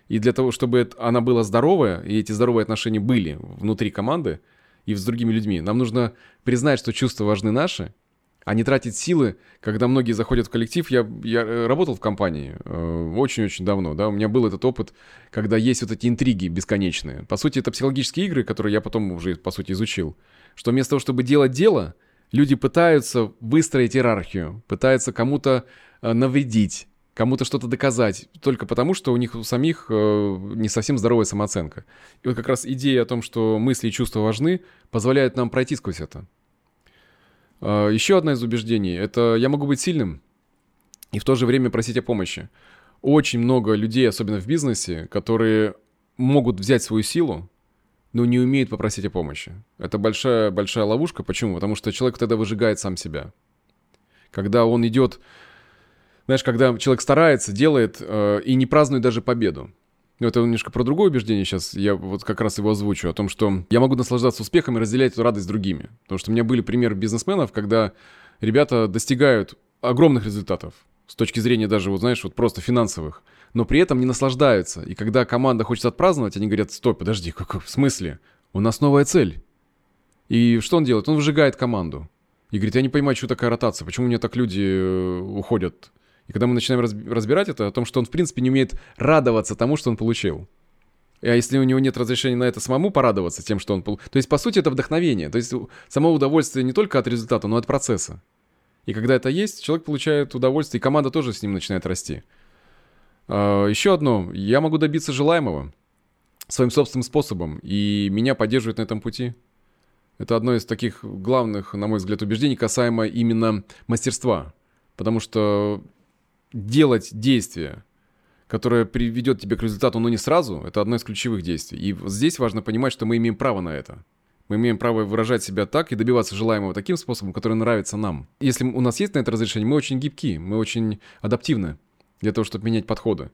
И для того, чтобы она была здоровая, и эти здоровые отношения были внутри команды и с другими людьми, нам нужно признать, что чувства важны наши, а не тратить силы, когда многие заходят в коллектив. Я, я э, работал в компании э, очень-очень давно, да, у меня был этот опыт, когда есть вот эти интриги бесконечные. По сути, это психологические игры, которые я потом уже, по сути, изучил. Что вместо того, чтобы делать дело, люди пытаются выстроить иерархию, пытаются кому-то э, навредить, кому-то что-то доказать, только потому, что у них у самих э, не совсем здоровая самооценка. И вот как раз идея о том, что мысли и чувства важны, позволяет нам пройти сквозь это. Э, еще одна из убеждений — это я могу быть сильным и в то же время просить о помощи. Очень много людей, особенно в бизнесе, которые могут взять свою силу, но не умеет попросить о помощи. Это большая, большая ловушка. Почему? Потому что человек тогда выжигает сам себя. Когда он идет, знаешь, когда человек старается, делает э, и не празднует даже победу. Но это немножко про другое убеждение сейчас, я вот как раз его озвучу, о том, что я могу наслаждаться успехом и разделять эту радость с другими. Потому что у меня были примеры бизнесменов, когда ребята достигают огромных результатов с точки зрения даже, вот знаешь, вот просто финансовых, но при этом не наслаждаются. И когда команда хочет отпраздновать, они говорят, стой, подожди, как, в смысле? У нас новая цель. И что он делает? Он выжигает команду. И говорит, я не понимаю, что такая ротация, почему у меня так люди э, уходят и когда мы начинаем разбирать это, о том, что он, в принципе, не умеет радоваться тому, что он получил. А если у него нет разрешения на это самому порадоваться тем, что он получил... То есть, по сути, это вдохновение. То есть, само удовольствие не только от результата, но и от процесса. И когда это есть, человек получает удовольствие, и команда тоже с ним начинает расти. А, еще одно. Я могу добиться желаемого своим собственным способом, и меня поддерживают на этом пути. Это одно из таких главных, на мой взгляд, убеждений касаемо именно мастерства. Потому что делать действие, которое приведет тебя к результату, но не сразу, это одно из ключевых действий. И здесь важно понимать, что мы имеем право на это. Мы имеем право выражать себя так и добиваться желаемого таким способом, который нравится нам. Если у нас есть на это разрешение, мы очень гибки, мы очень адаптивны для того, чтобы менять подходы.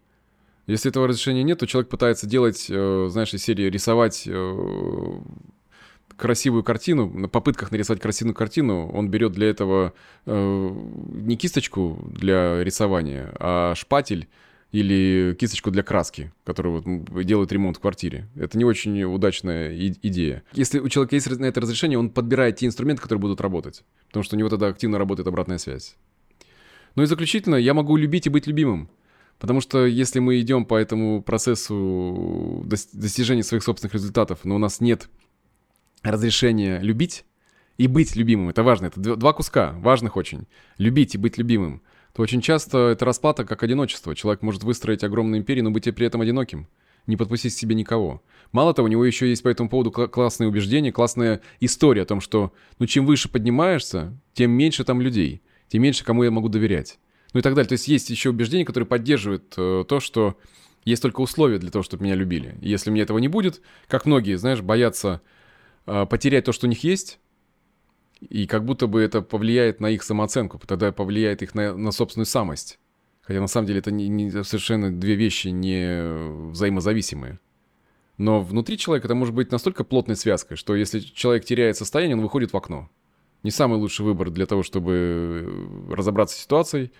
Если этого разрешения нет, то человек пытается делать, э, знаешь, из серии рисовать э, красивую картину, на попытках нарисовать красивую картину, он берет для этого э, не кисточку для рисования, а шпатель или кисточку для краски, которую вот делают ремонт в квартире. Это не очень удачная и- идея. Если у человека есть на это разрешение, он подбирает те инструменты, которые будут работать, потому что у него тогда активно работает обратная связь. Ну и заключительно, я могу любить и быть любимым. Потому что если мы идем по этому процессу достижения своих собственных результатов, но у нас нет разрешение любить и быть любимым. Это важно. Это два куска, важных очень. Любить и быть любимым. То очень часто это расплата как одиночество. Человек может выстроить огромную империю, но быть при этом одиноким. Не подпустить к себе никого. Мало того, у него еще есть по этому поводу классные убеждения, классная история о том, что ну чем выше поднимаешься, тем меньше там людей, тем меньше кому я могу доверять. Ну и так далее. То есть есть еще убеждения, которые поддерживают э, то, что есть только условия для того, чтобы меня любили. И если мне этого не будет, как многие, знаешь, боятся потерять то, что у них есть, и как будто бы это повлияет на их самооценку, тогда повлияет их на, на собственную самость. Хотя на самом деле это не, не, совершенно две вещи не взаимозависимые. Но внутри человека это может быть настолько плотной связкой, что если человек теряет состояние, он выходит в окно. Не самый лучший выбор для того, чтобы разобраться с ситуацией.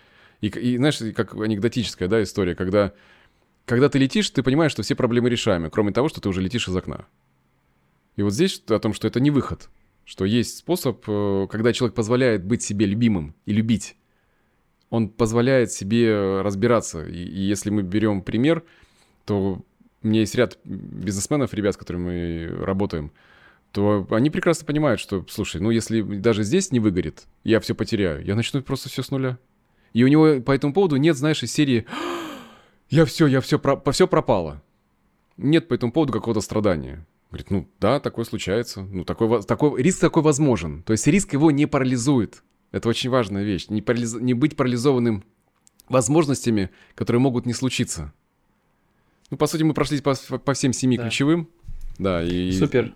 И, и знаешь, как анекдотическая да, история, когда, когда ты летишь, ты понимаешь, что все проблемы решаемы, кроме того, что ты уже летишь из окна. И вот здесь о том, что это не выход, что есть способ, э, когда человек позволяет быть себе любимым и любить, он позволяет себе разбираться. И, и если мы берем пример, то у меня есть ряд бизнесменов, ребят, с которыми мы работаем, то они прекрасно понимают, что, слушай, ну если даже здесь не выгорит, я все потеряю, я начну просто все с нуля. И у него по этому поводу нет, знаешь, из серии «я все, я все, про, все пропало». Нет по этому поводу какого-то страдания. Говорит, ну да, такое случается. Ну, такой, такой, риск такой возможен. То есть риск его не парализует. Это очень важная вещь. Не, парализ, не быть парализованным возможностями, которые могут не случиться. Ну, по сути, мы прошлись по, по всем семи да. ключевым. Да, и... Супер.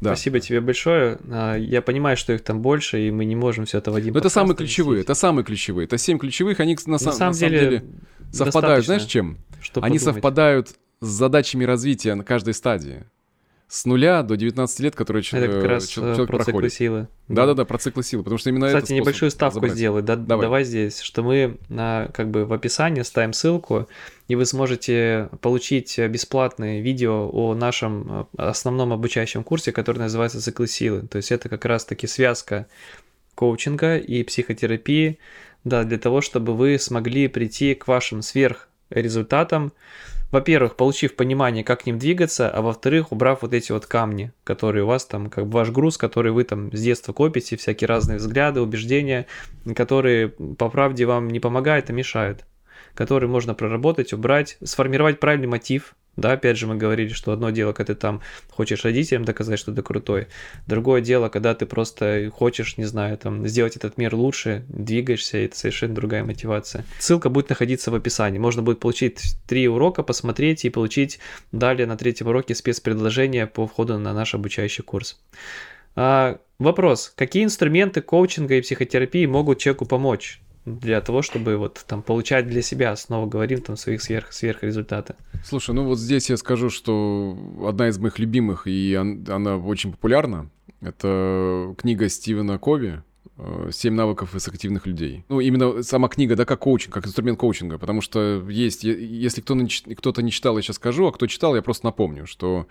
Да. Спасибо тебе большое. А, я понимаю, что их там больше, и мы не можем все это в один Но это самые ключевые, это самые ключевые. Это семь ключевых, они на, на, самом, на самом деле совпадают, знаешь, чем? Что они подумать. совпадают с задачами развития на каждой стадии с нуля до 19 лет, которые это как раз человек про проходит. циклы силы. Да-да-да, про циклы силы, потому что именно Кстати, это небольшую ставку забрать. сделай, да, давай. давай здесь, что мы на, как бы в описании ставим ссылку, и вы сможете получить бесплатное видео о нашем э, основном обучающем курсе, который называется «Циклы силы». То есть это как раз-таки связка коучинга и психотерапии, да, для того, чтобы вы смогли прийти к вашим сверхрезультатам, во-первых, получив понимание, как к ним двигаться, а во-вторых, убрав вот эти вот камни, которые у вас там, как бы ваш груз, который вы там с детства копите, всякие разные взгляды, убеждения, которые, по правде, вам не помогают, а мешают, которые можно проработать, убрать, сформировать правильный мотив, Да, опять же, мы говорили, что одно дело, когда ты там хочешь родителям доказать, что ты крутой. Другое дело, когда ты просто хочешь, не знаю, там, сделать этот мир лучше, двигаешься, и это совершенно другая мотивация. Ссылка будет находиться в описании. Можно будет получить три урока, посмотреть и получить далее на третьем уроке спецпредложение по входу на наш обучающий курс. А, вопрос. Какие инструменты коучинга и психотерапии могут человеку помочь? Для того, чтобы вот там получать для себя, снова говорим, там своих сверх, сверхрезультаты. Слушай, ну вот здесь я скажу, что одна из моих любимых, и она очень популярна, это книга Стивена Кови э, «Семь навыков эффективных людей». Ну, именно сама книга, да, как коучинг, как инструмент коучинга, потому что есть, если кто-то не читал, я сейчас скажу, а кто читал, я просто напомню, что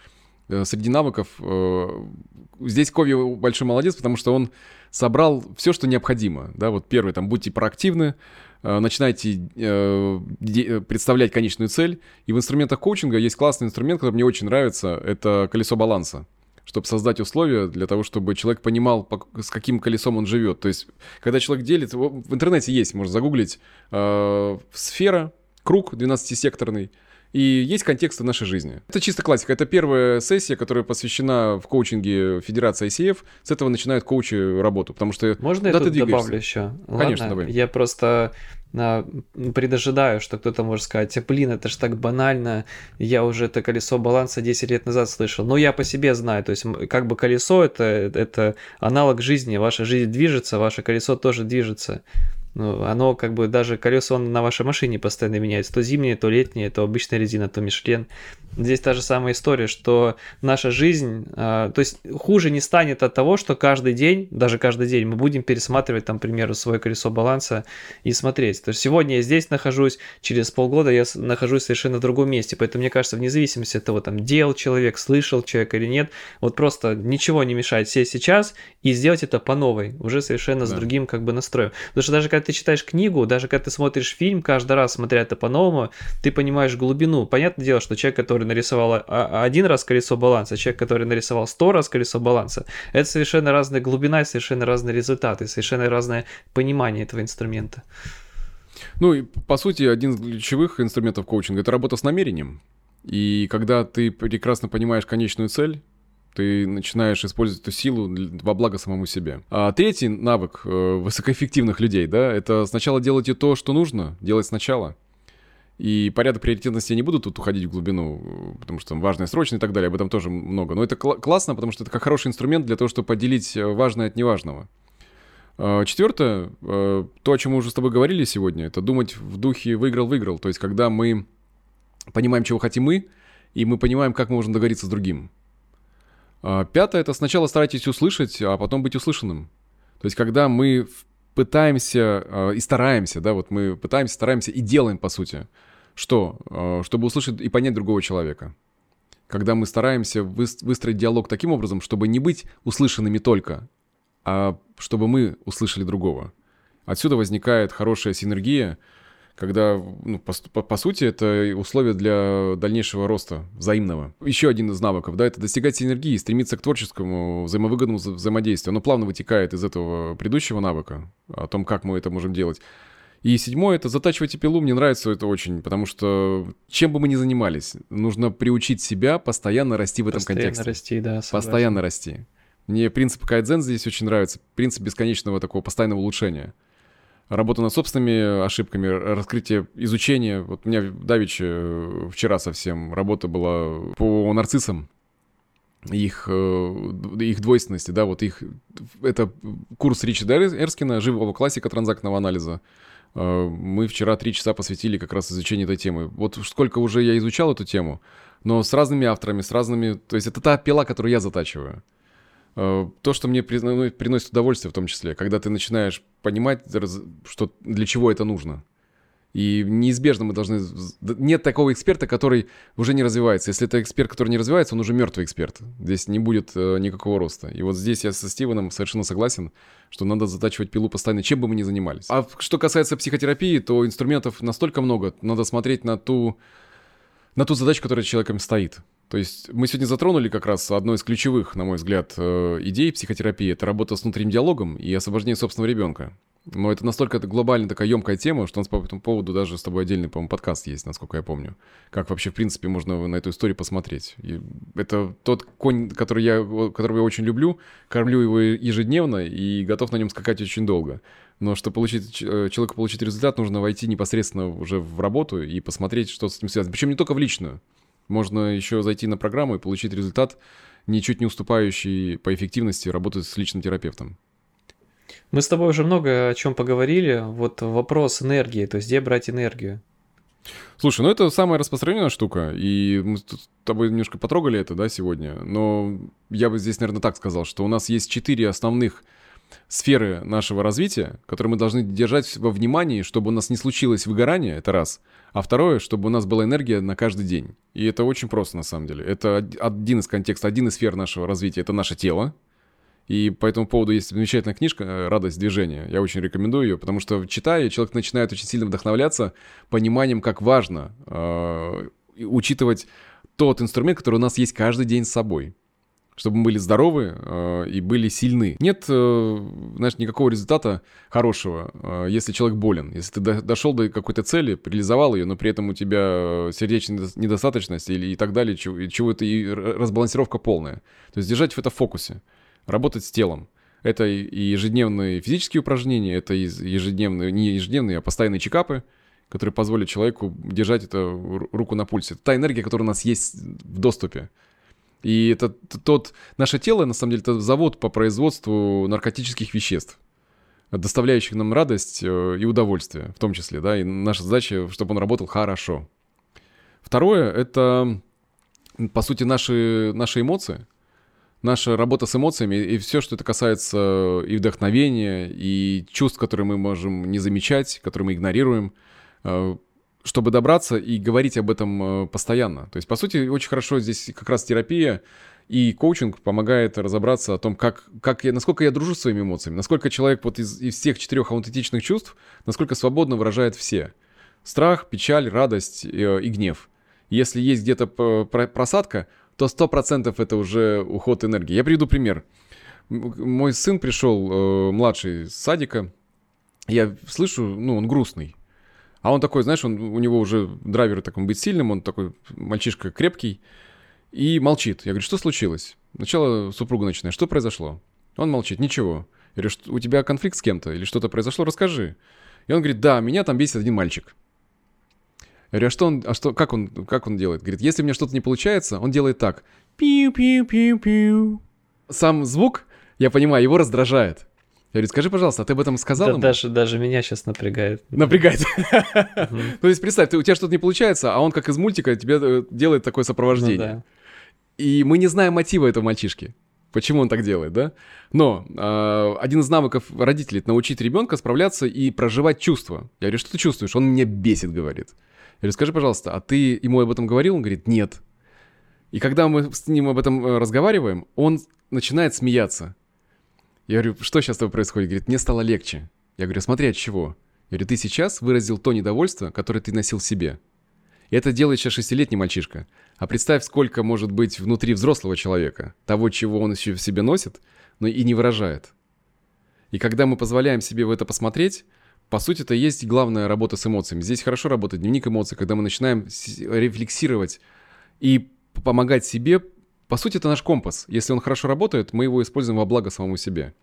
э, среди навыков э, здесь Кови большой молодец, потому что он собрал все, что необходимо. Да, вот первый, там, будьте проактивны, э, начинайте э, э, представлять конечную цель. И в инструментах коучинга есть классный инструмент, который мне очень нравится, это колесо баланса чтобы создать условия для того, чтобы человек понимал, с каким колесом он живет. То есть, когда человек делит, в интернете есть, можно загуглить, э, сфера, круг 12-секторный, и есть контексты нашей жизни. Это чисто классика. Это первая сессия, которая посвящена в коучинге Федерации ICF. С этого начинают коучи работу, потому что... Можно я тут добавлю еще? Конечно, Ладно, давай. Я просто а, предожидаю, что кто-то может сказать, блин, это ж так банально, я уже это колесо баланса 10 лет назад слышал. Но я по себе знаю, то есть как бы колесо это, это аналог жизни, ваша жизнь движется, ваше колесо тоже движется. Ну, оно как бы даже колеса на вашей машине постоянно меняется. То зимнее, то летнее, то обычная резина, то Мишлен. Здесь та же самая история, что наша жизнь, э, то есть хуже не станет от того, что каждый день, даже каждый день мы будем пересматривать, там, к примеру, свое колесо баланса и смотреть. То есть сегодня я здесь нахожусь, через полгода я нахожусь совершенно в другом месте. Поэтому, мне кажется, вне зависимости от того, там, делал человек, слышал человек или нет, вот просто ничего не мешает сесть сейчас и сделать это по новой, уже совершенно да. с другим как бы настроем. Потому что даже когда ты читаешь книгу, даже когда ты смотришь фильм, каждый раз смотря это по-новому, ты понимаешь глубину. Понятное дело, что человек, который нарисовал один раз колесо баланса, человек, который нарисовал сто раз колесо баланса, это совершенно разная глубина совершенно разные результаты, совершенно разное понимание этого инструмента. Ну и по сути один из ключевых инструментов коучинга это работа с намерением. И когда ты прекрасно понимаешь конечную цель, ты начинаешь использовать эту силу во благо самому себе. А третий навык э, высокоэффективных людей, да, это сначала делайте то, что нужно, делать сначала. И порядок приоритетности я не буду тут уходить в глубину, потому что там важное, срочное и так далее, об этом тоже много. Но это кл- классно, потому что это как хороший инструмент для того, чтобы поделить э, важное от неважного. А, Четвертое, э, то, о чем мы уже с тобой говорили сегодня, это думать в духе «выиграл-выиграл». То есть, когда мы понимаем, чего хотим мы, и мы понимаем, как мы можем договориться с другим. А, пятое, это сначала старайтесь услышать, а потом быть услышанным. То есть, когда мы пытаемся э, и стараемся, да, вот мы пытаемся, стараемся и делаем, по сути, что? Э, чтобы услышать и понять другого человека. Когда мы стараемся выстроить диалог таким образом, чтобы не быть услышанными только, а чтобы мы услышали другого. Отсюда возникает хорошая синергия, когда, ну, по, по, по сути, это условие для дальнейшего роста взаимного. Еще один из навыков, да, это достигать синергии, стремиться к творческому, взаимовыгодному вза взаимодействию. Оно плавно вытекает из этого предыдущего навыка, о том, как мы это можем делать. И седьмое — это затачивайте пилу. Мне нравится это очень, потому что чем бы мы ни занимались, нужно приучить себя постоянно расти в этом постоянно контексте. расти, да. Согласен. Постоянно расти. Мне принцип кайдзен здесь очень нравится. Принцип бесконечного такого постоянного улучшения. Работа над собственными ошибками, раскрытие, изучение. Вот у меня давеча э, вчера совсем работа была по нарциссам их, э, их двойственности, да, вот их, это курс Ричарда Эрскина, живого классика транзактного анализа. Э, мы вчера три часа посвятили как раз изучению этой темы. Вот сколько уже я изучал эту тему, но с разными авторами, с разными... То есть это та пила, которую я затачиваю. Э, то, что мне ну, приносит удовольствие в том числе, когда ты начинаешь понимать, что для чего это нужно. И неизбежно мы должны... Нет такого эксперта, который уже не развивается. Если это эксперт, который не развивается, он уже мертвый эксперт. Здесь не будет э, никакого роста. И вот здесь я со Стивеном совершенно согласен, что надо затачивать пилу постоянно, чем бы мы ни занимались. А что касается психотерапии, то инструментов настолько много. Надо смотреть на ту, на ту задачу, которая человеком стоит. То есть мы сегодня затронули как раз одну из ключевых, на мой взгляд, э, идей психотерапии. Это работа с внутренним диалогом и освобождение собственного ребенка. Но это настолько это глобальная такая емкая тема, что у нас по этому поводу даже с тобой отдельный, по-моему, подкаст есть, насколько я помню. Как вообще, в принципе, можно на эту историю посмотреть. И это тот конь, который я, которого я очень люблю, кормлю его ежедневно и готов на нем скакать очень долго. Но чтобы получить, э, человеку получить результат, нужно войти непосредственно уже в работу и посмотреть, что с этим связано. Причем не только в личную. Можно еще зайти на программу и получить результат, ничуть не уступающий по эффективности работать с личным терапевтом. Мы с тобой уже много о чем поговорили. Вот вопрос энергии, то есть где брать энергию? Слушай, ну это самая распространенная штука, и мы с тобой немножко потрогали это, да, сегодня, но я бы здесь, наверное, так сказал, что у нас есть четыре основных сферы нашего развития, которые мы должны держать во внимании, чтобы у нас не случилось выгорание, это раз, а второе, чтобы у нас была энергия на каждый день. И это очень просто, на самом деле. Это один из контекстов, один из сфер нашего развития, это наше тело, и по этому поводу есть замечательная книжка э, «Радость движения». Я очень рекомендую ее, потому что, читая, человек начинает очень сильно вдохновляться пониманием, как важно э, учитывать тот инструмент, который у нас есть каждый день с собой чтобы мы были здоровы э, и были сильны. Нет, э, знаешь, никакого результата хорошего, э, если человек болен. Если ты до, дошел до какой-то цели, реализовал ее, но при этом у тебя сердечная недостаточность или и так далее, чего, чего-то и разбалансировка полная. То есть держать это в фокусе работать с телом. Это и ежедневные физические упражнения, это ежедневные, не ежедневные, а постоянные чекапы, которые позволят человеку держать эту руку на пульсе. Это та энергия, которая у нас есть в доступе. И это тот... Наше тело, на самом деле, это завод по производству наркотических веществ, доставляющих нам радость э, и удовольствие в том числе, да, и наша задача, чтобы он работал хорошо. Второе — это, по сути, наши, наши эмоции — наша работа с эмоциями и все, что это касается и вдохновения, и чувств, которые мы можем не замечать, которые мы игнорируем, э, чтобы добраться и говорить об этом э, постоянно. То есть, по сути, очень хорошо здесь как раз терапия и коучинг помогает разобраться о том, как, как я, насколько я дружу с своими эмоциями, насколько человек вот из, из всех четырех аутентичных чувств, насколько свободно выражает все. Страх, печаль, радость э, и гнев. Если есть где-то просадка, то 100% это уже уход энергии. Я приведу пример. Мой сын пришел, э, младший, с садика. Я слышу, ну, он грустный. А он такой, знаешь, он, у него уже драйвер такой быть сильным, он такой мальчишка крепкий. И молчит. Я говорю, что случилось? Сначала супруга начинает, что произошло? Он молчит, ничего. Я говорю, у тебя конфликт с кем-то или что-то произошло, расскажи. И он говорит, да, меня там бесит один мальчик. Я говорю, а что он, а что, как он, как он делает? Говорит, если у меня что-то не получается, он делает так. Пиу-пиу-пиу-пиу. Сам звук, я понимаю, его раздражает. Я говорю, скажи, пожалуйста, а ты об этом сказал да, ему? Даже, даже меня сейчас напрягает. Напрягает. То есть представь, у тебя что-то не получается, а он как из мультика тебе э, делает такое сопровождение. Ну И мы не знаем мотива этого мальчишки. Почему он так делает, да? Но э, один из навыков родителей — это научить ребенка справляться и проживать чувства. Я говорю, что ты чувствуешь? Он меня бесит, говорит. Я говорю, скажи, пожалуйста, а ты ему об этом говорил? Он говорит, нет. И когда мы с ним об этом э, разговариваем, он начинает смеяться. Я говорю, что сейчас с тобой происходит? Говорит, мне стало легче. Я говорю, смотри, от чего? Я говорю, ты сейчас выразил то недовольство, которое ты носил себе. И это делает сейчас шестилетний мальчишка. А представь, сколько может быть внутри взрослого человека, того, чего он еще в себе носит, но и не выражает. И когда мы позволяем себе в это посмотреть, по сути, это есть главная работа с эмоциями. Здесь хорошо работает дневник эмоций, когда мы начинаем рефлексировать и помогать себе. По сути, это наш компас. Если он хорошо работает, мы его используем во благо самому себе.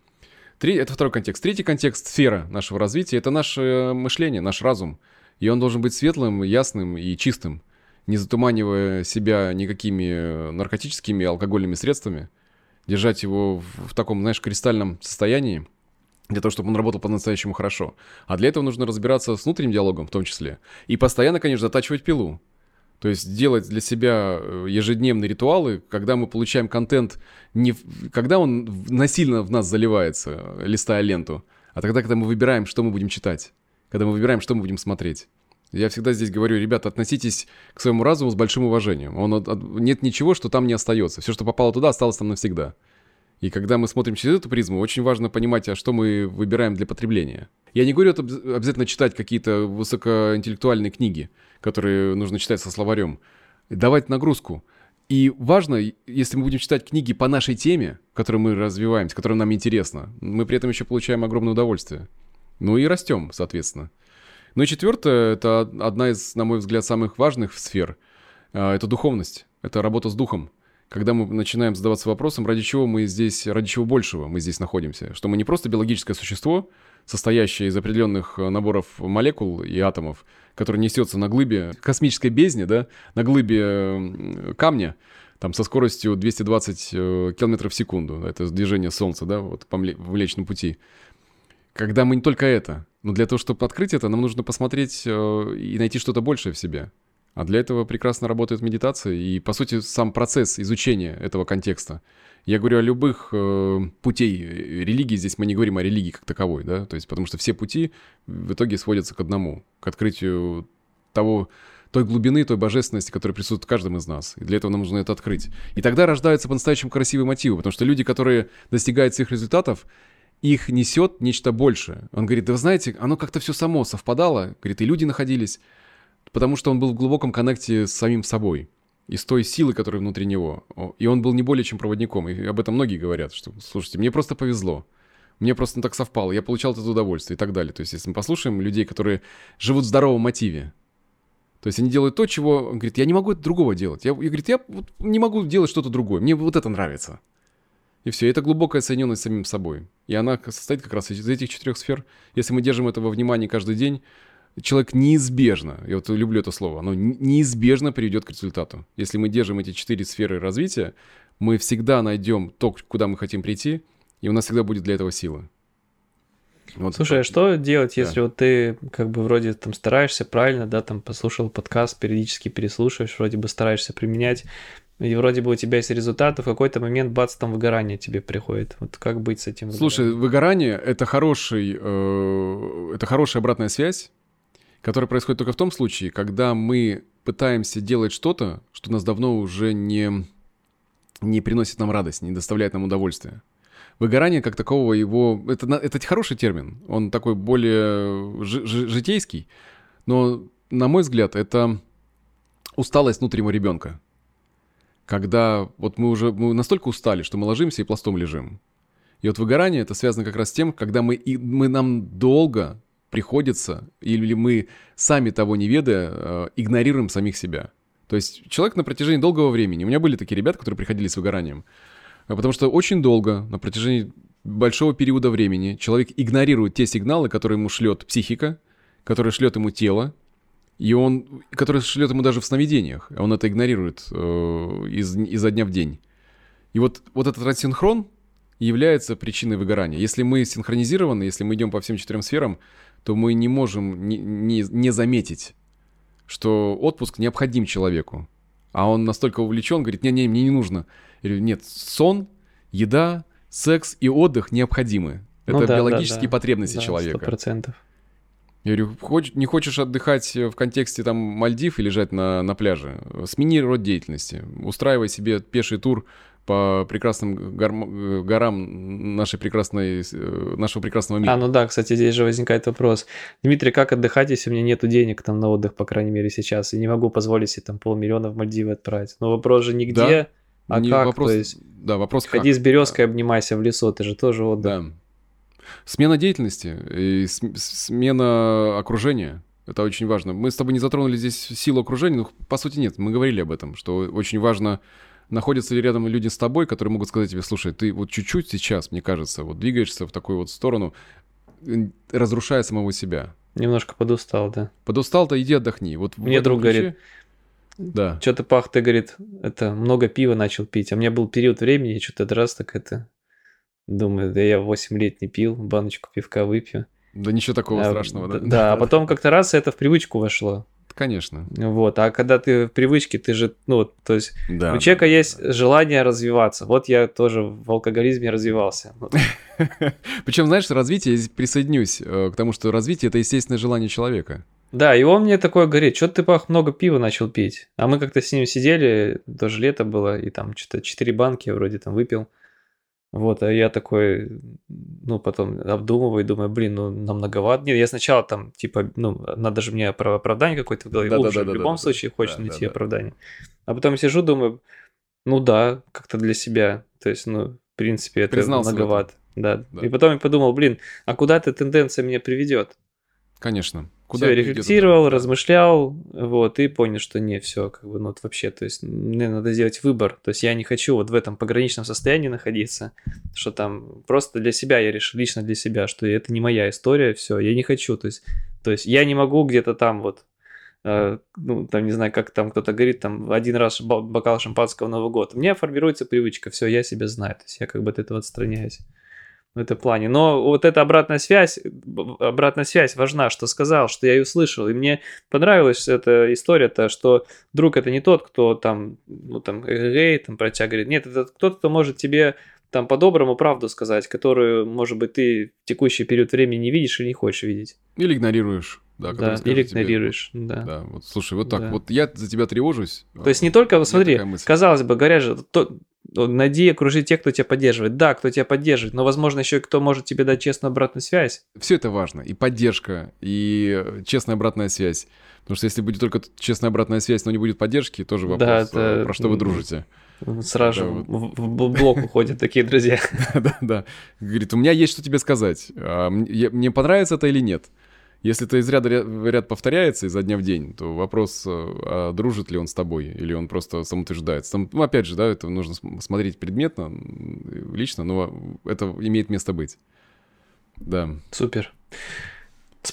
Три, это второй контекст. Третий контекст, сфера нашего развития, это наше мышление, наш разум. И он должен быть светлым, ясным и чистым, не затуманивая себя никакими наркотическими и алкогольными средствами. Держать его в таком, знаешь, кристальном состоянии – для того, чтобы он работал по-настоящему хорошо. А для этого нужно разбираться с внутренним диалогом в том числе. И постоянно, конечно, затачивать пилу. То есть делать для себя э, ежедневные ритуалы, когда мы получаем контент не когда он насильно в нас заливается, листая ленту, а тогда, когда мы выбираем, что мы будем читать, когда мы выбираем, что мы будем смотреть. Я всегда здесь говорю, ребята, относитесь к своему разуму с большим уважением. Он, нет ничего, что там не остается. Все, что попало туда, осталось там навсегда. И когда мы смотрим через эту призму, очень важно понимать, а что мы выбираем для потребления. Я не говорю обязательно читать какие-то высокоинтеллектуальные книги, которые нужно читать со словарем. Давать нагрузку. И важно, если мы будем читать книги по нашей теме, которую мы развиваемся, которая нам интересна, мы при этом еще получаем огромное удовольствие. Ну и растем, соответственно. Ну и четвертое, это одна из, на мой взгляд, самых важных сфер. А, это духовность, это работа с духом. Когда мы начинаем задаваться вопросом, ради чего мы здесь, ради чего большего мы здесь находимся. Что мы не просто биологическое существо, состоящее из определенных э, наборов молекул и атомов, который несется на глыбе космической бездни, да, на глыбе камня, там со скоростью 220 э, км в секунду. Это движение Солнца, да, вот по Млечному пути. Когда мы не только это, но для того, чтобы открыть это, нам нужно посмотреть э, и найти что-то большее в себе. А для этого прекрасно работает медитация и, по сути, сам процесс изучения этого контекста. Я говорю о любых э, путей религии, здесь мы не говорим о религии как таковой, да, то есть потому что все пути в итоге сводятся к одному, к открытию того, той глубины, той божественности, которая присутствует в каждом из нас. И для этого нам нужно это открыть. И тогда рождаются по-настоящему красивые мотивы, потому что люди, которые достигают своих результатов, их несет нечто большее. Он говорит, да вы знаете, оно как-то все само совпадало, говорит, и люди находились, потому что он был в глубоком коннекте с самим собой и с той силой, которая внутри него. И он был не более чем проводником. И об этом многие говорят, что, слушайте, мне просто повезло. Мне просто так совпало, я получал это удовольствие и так далее. То есть, если мы послушаем людей, которые живут в здоровом мотиве, то есть они делают то, чего... Он говорит, я не могу это другого делать. Я, я говорит, я вот не могу делать что-то другое. Мне вот это нравится. И все. Это глубокая соединенность с самим собой. И она состоит как раз из этих четырех сфер. Если мы держим это во внимании каждый день, человек неизбежно, я вот люблю это слово, оно неизбежно приведет к результату. Если мы держим эти четыре сферы развития, мы всегда найдем то, куда мы хотим прийти, и у нас всегда будет для этого сила. Вот Слушай, это... а что делать, если да. вот ты как бы вроде там стараешься правильно, да, там послушал подкаст, периодически переслушиваешь, вроде бы стараешься применять, и вроде бы у тебя есть результаты, в какой-то момент бац, там выгорание тебе приходит. Вот как быть с этим? Выгоранием? Слушай, выгорание это хороший, э, это хорошая обратная связь, которая происходит только в том случае, когда мы пытаемся делать что-то, что нас давно уже не не приносит нам радость, не доставляет нам удовольствия. Выгорание как такового его... Это, это хороший термин, он такой более житейский, но, на мой взгляд, это усталость внутреннего ребенка. Когда вот мы уже мы настолько устали, что мы ложимся и пластом лежим. И вот выгорание это связано как раз с тем, когда мы, и, мы нам долго приходится, или мы сами того не ведая, э, игнорируем самих себя. То есть человек на протяжении долгого времени, у меня были такие ребята, которые приходили с выгоранием, а потому что очень долго, на протяжении большого периода времени, человек игнорирует те сигналы, которые ему шлет психика, которые шлет ему тело, и он, который шлет ему даже в сновидениях, а он это игнорирует э, из, изо дня в день. И вот, вот этот рассинхрон является причиной выгорания. Если мы синхронизированы, если мы идем по всем четырем сферам, то мы не можем не, не, не заметить, что отпуск необходим человеку. А он настолько увлечен, говорит, не-не, мне не нужно. Говорю, нет, сон, еда, секс и отдых необходимы. Ну, Это да, биологические да, да. потребности да, человека. процентов. Я говорю, хоч, не хочешь отдыхать в контексте там Мальдив и лежать на, на пляже? Смени род деятельности. Устраивай себе пеший тур по прекрасным гор, горам нашей прекрасной, нашего прекрасного мира. А, ну да, кстати, здесь же возникает вопрос. Дмитрий, как отдыхать, если у меня нету денег там на отдых, по крайней мере, сейчас, и не могу позволить себе там полмиллиона в Мальдивы отправить? Но вопрос же нигде. Да? А не как? Вопрос, То есть, да, вопрос ходи как? с березкой, обнимайся в лесу, это же тоже отдых. Да. Смена деятельности и смена окружения. Это очень важно. Мы с тобой не затронули здесь силу окружения, но по сути нет. Мы говорили об этом, что очень важно, находятся ли рядом люди с тобой, которые могут сказать тебе, слушай, ты вот чуть-чуть сейчас, мне кажется, вот двигаешься в такую вот сторону, разрушая самого себя. Немножко подустал, да. Подустал-то иди отдохни. Вот Мне друг ключе... говорит, да. Что-то пах, ты, говорит, это много пива начал пить. А у меня был период времени, я что-то раз так это... Думаю, да я 8 лет не пил, баночку пивка выпью. Да ничего такого а, страшного, да? Да, а потом как-то раз это в привычку вошло. Конечно. Вот, а когда ты в привычке, ты же, ну, то есть да, у человека да, есть да. желание развиваться. Вот я тоже в алкоголизме развивался. Причем, знаешь, развитие, я присоединюсь э, к тому, что развитие это естественное желание человека. Да, и он мне такое говорит, что ты, Пах, много пива начал пить. А мы как-то с ним сидели, тоже лето было, и там что-то 4 банки вроде там выпил. Вот, а я такой, ну, потом обдумываю думаю, блин, ну, нам многовато. Нет, я сначала там, типа, ну, надо же мне оправдание какое-то в голове. Да, да, да, в любом да, случае да, хочется да, найти да, оправдание. А потом сижу, думаю, ну да, как-то для себя. То есть, ну, в принципе, это Признался многовато. да. да. И потом я подумал, блин, а куда эта тенденция меня приведет? Конечно. Куда все, рефлексировал, это? размышлял, вот, и понял, что не, все, как бы, ну, вот вообще, то есть, мне надо сделать выбор, то есть, я не хочу вот в этом пограничном состоянии находиться, что там, просто для себя я решил, лично для себя, что это не моя история, все, я не хочу, то есть, то есть, я не могу где-то там вот, э, ну, там, не знаю, как там кто-то говорит, там, один раз бокал шампанского Новый год, у меня формируется привычка, все, я себя знаю, то есть, я как бы от этого отстраняюсь в этом плане. Но вот эта обратная связь, обратная связь важна, что сказал, что я ее услышал. И мне понравилась эта история-то, что друг это не тот, кто там, ну там, эй, там про тебя говорит. Нет, это кто-то, кто может тебе там по-доброму правду сказать, которую, может быть, ты в текущий период времени не видишь или не хочешь видеть. Или игнорируешь. Да, да или игнорируешь, тебе, да. Да, вот слушай, вот так, да. вот я за тебя тревожусь. То есть не только, смотри, казалось бы, говорят же, то, найди, окружи тех, кто тебя поддерживает. Да, кто тебя поддерживает, но, возможно, еще и кто может тебе дать честную обратную связь. Все это важно. И поддержка, и честная обратная связь. Потому что если будет только честная обратная связь, но не будет поддержки, тоже вопрос, да, это... про что вы дружите. Сразу же в, в блок уходят такие друзья. Да, да. Говорит, у меня есть что тебе сказать. А мне понравится это или нет? Если это из ряда ряд повторяется изо дня в день, то вопрос, э, а дружит ли он с тобой, или он просто самоутверждается. Там, ну, опять же, да, это нужно смотреть предметно, лично, но это имеет место быть. Да. Супер.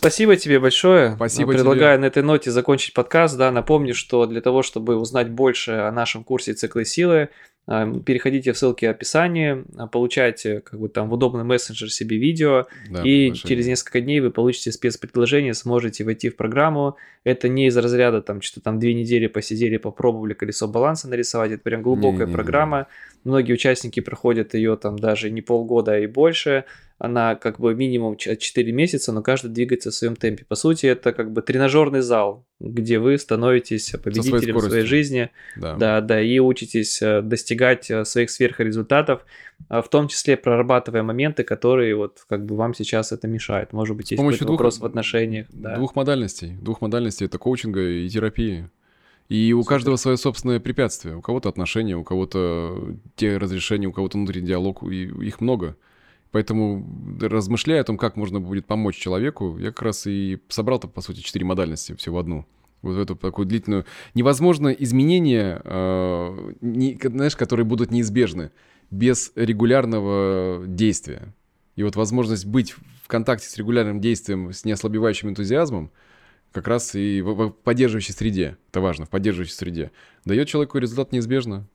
Спасибо тебе большое. Спасибо Предлагаю тебе. на этой ноте закончить подкаст. Да, напомню, что для того, чтобы узнать больше о нашем курсе «Циклы силы», переходите в ссылки в описании, а, получайте как бы там в удобный мессенджер себе видео, да, и через несколько дней вы получите спецпредложение, сможете войти в программу. Это не из разряда там что-то там две недели посидели, попробовали колесо баланса нарисовать, это прям глубокая не, не, программа. Не. Многие участники проходят ее там даже не полгода, а и больше она как бы минимум 4 месяца, но каждый двигается в своем темпе. По сути, это как бы тренажерный зал, где вы становитесь победителем своей, своей жизни, да. да, да, и учитесь э, достигать э, своих сверхрезультатов, а в том числе прорабатывая моменты, которые вот как бы вам сейчас это мешает. Может быть, есть какой-то двух, вопрос в отношениях. Да. Двух модальностей. Двух модальностей это коучинга и терапии. И у каждого свое собственное препятствие. У кого-то отношения, у кого-то те разрешения, у кого-то внутренний диалог, и их много. Поэтому, размышляя о том, как можно будет помочь человеку, я как раз и собрал-то, по сути, четыре модальности всего одну. Вот в эту такую длительную... Невозможно изменения, э, не, знаешь, которые будут неизбежны без регулярного действия. И вот возможность быть в контакте с регулярным действием, с неослабевающим энтузиазмом, как раз и в, в поддерживающей среде, это важно, в поддерживающей среде, дает человеку результат неизбежно.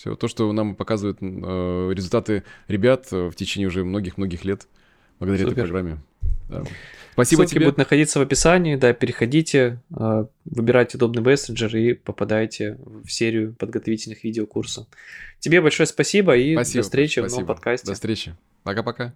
Все то, что нам показывают э, результаты ребят э, в течение уже многих-многих лет благодаря Супер. этой программе. Да. Спасибо Ссылки тебе. будут находиться в описании, да, переходите, э, выбирайте удобный мессенджер и попадайте в серию подготовительных видеокурсов. Тебе большое спасибо и спасибо, до встречи спасибо. в новом подкасте. До встречи. Пока-пока.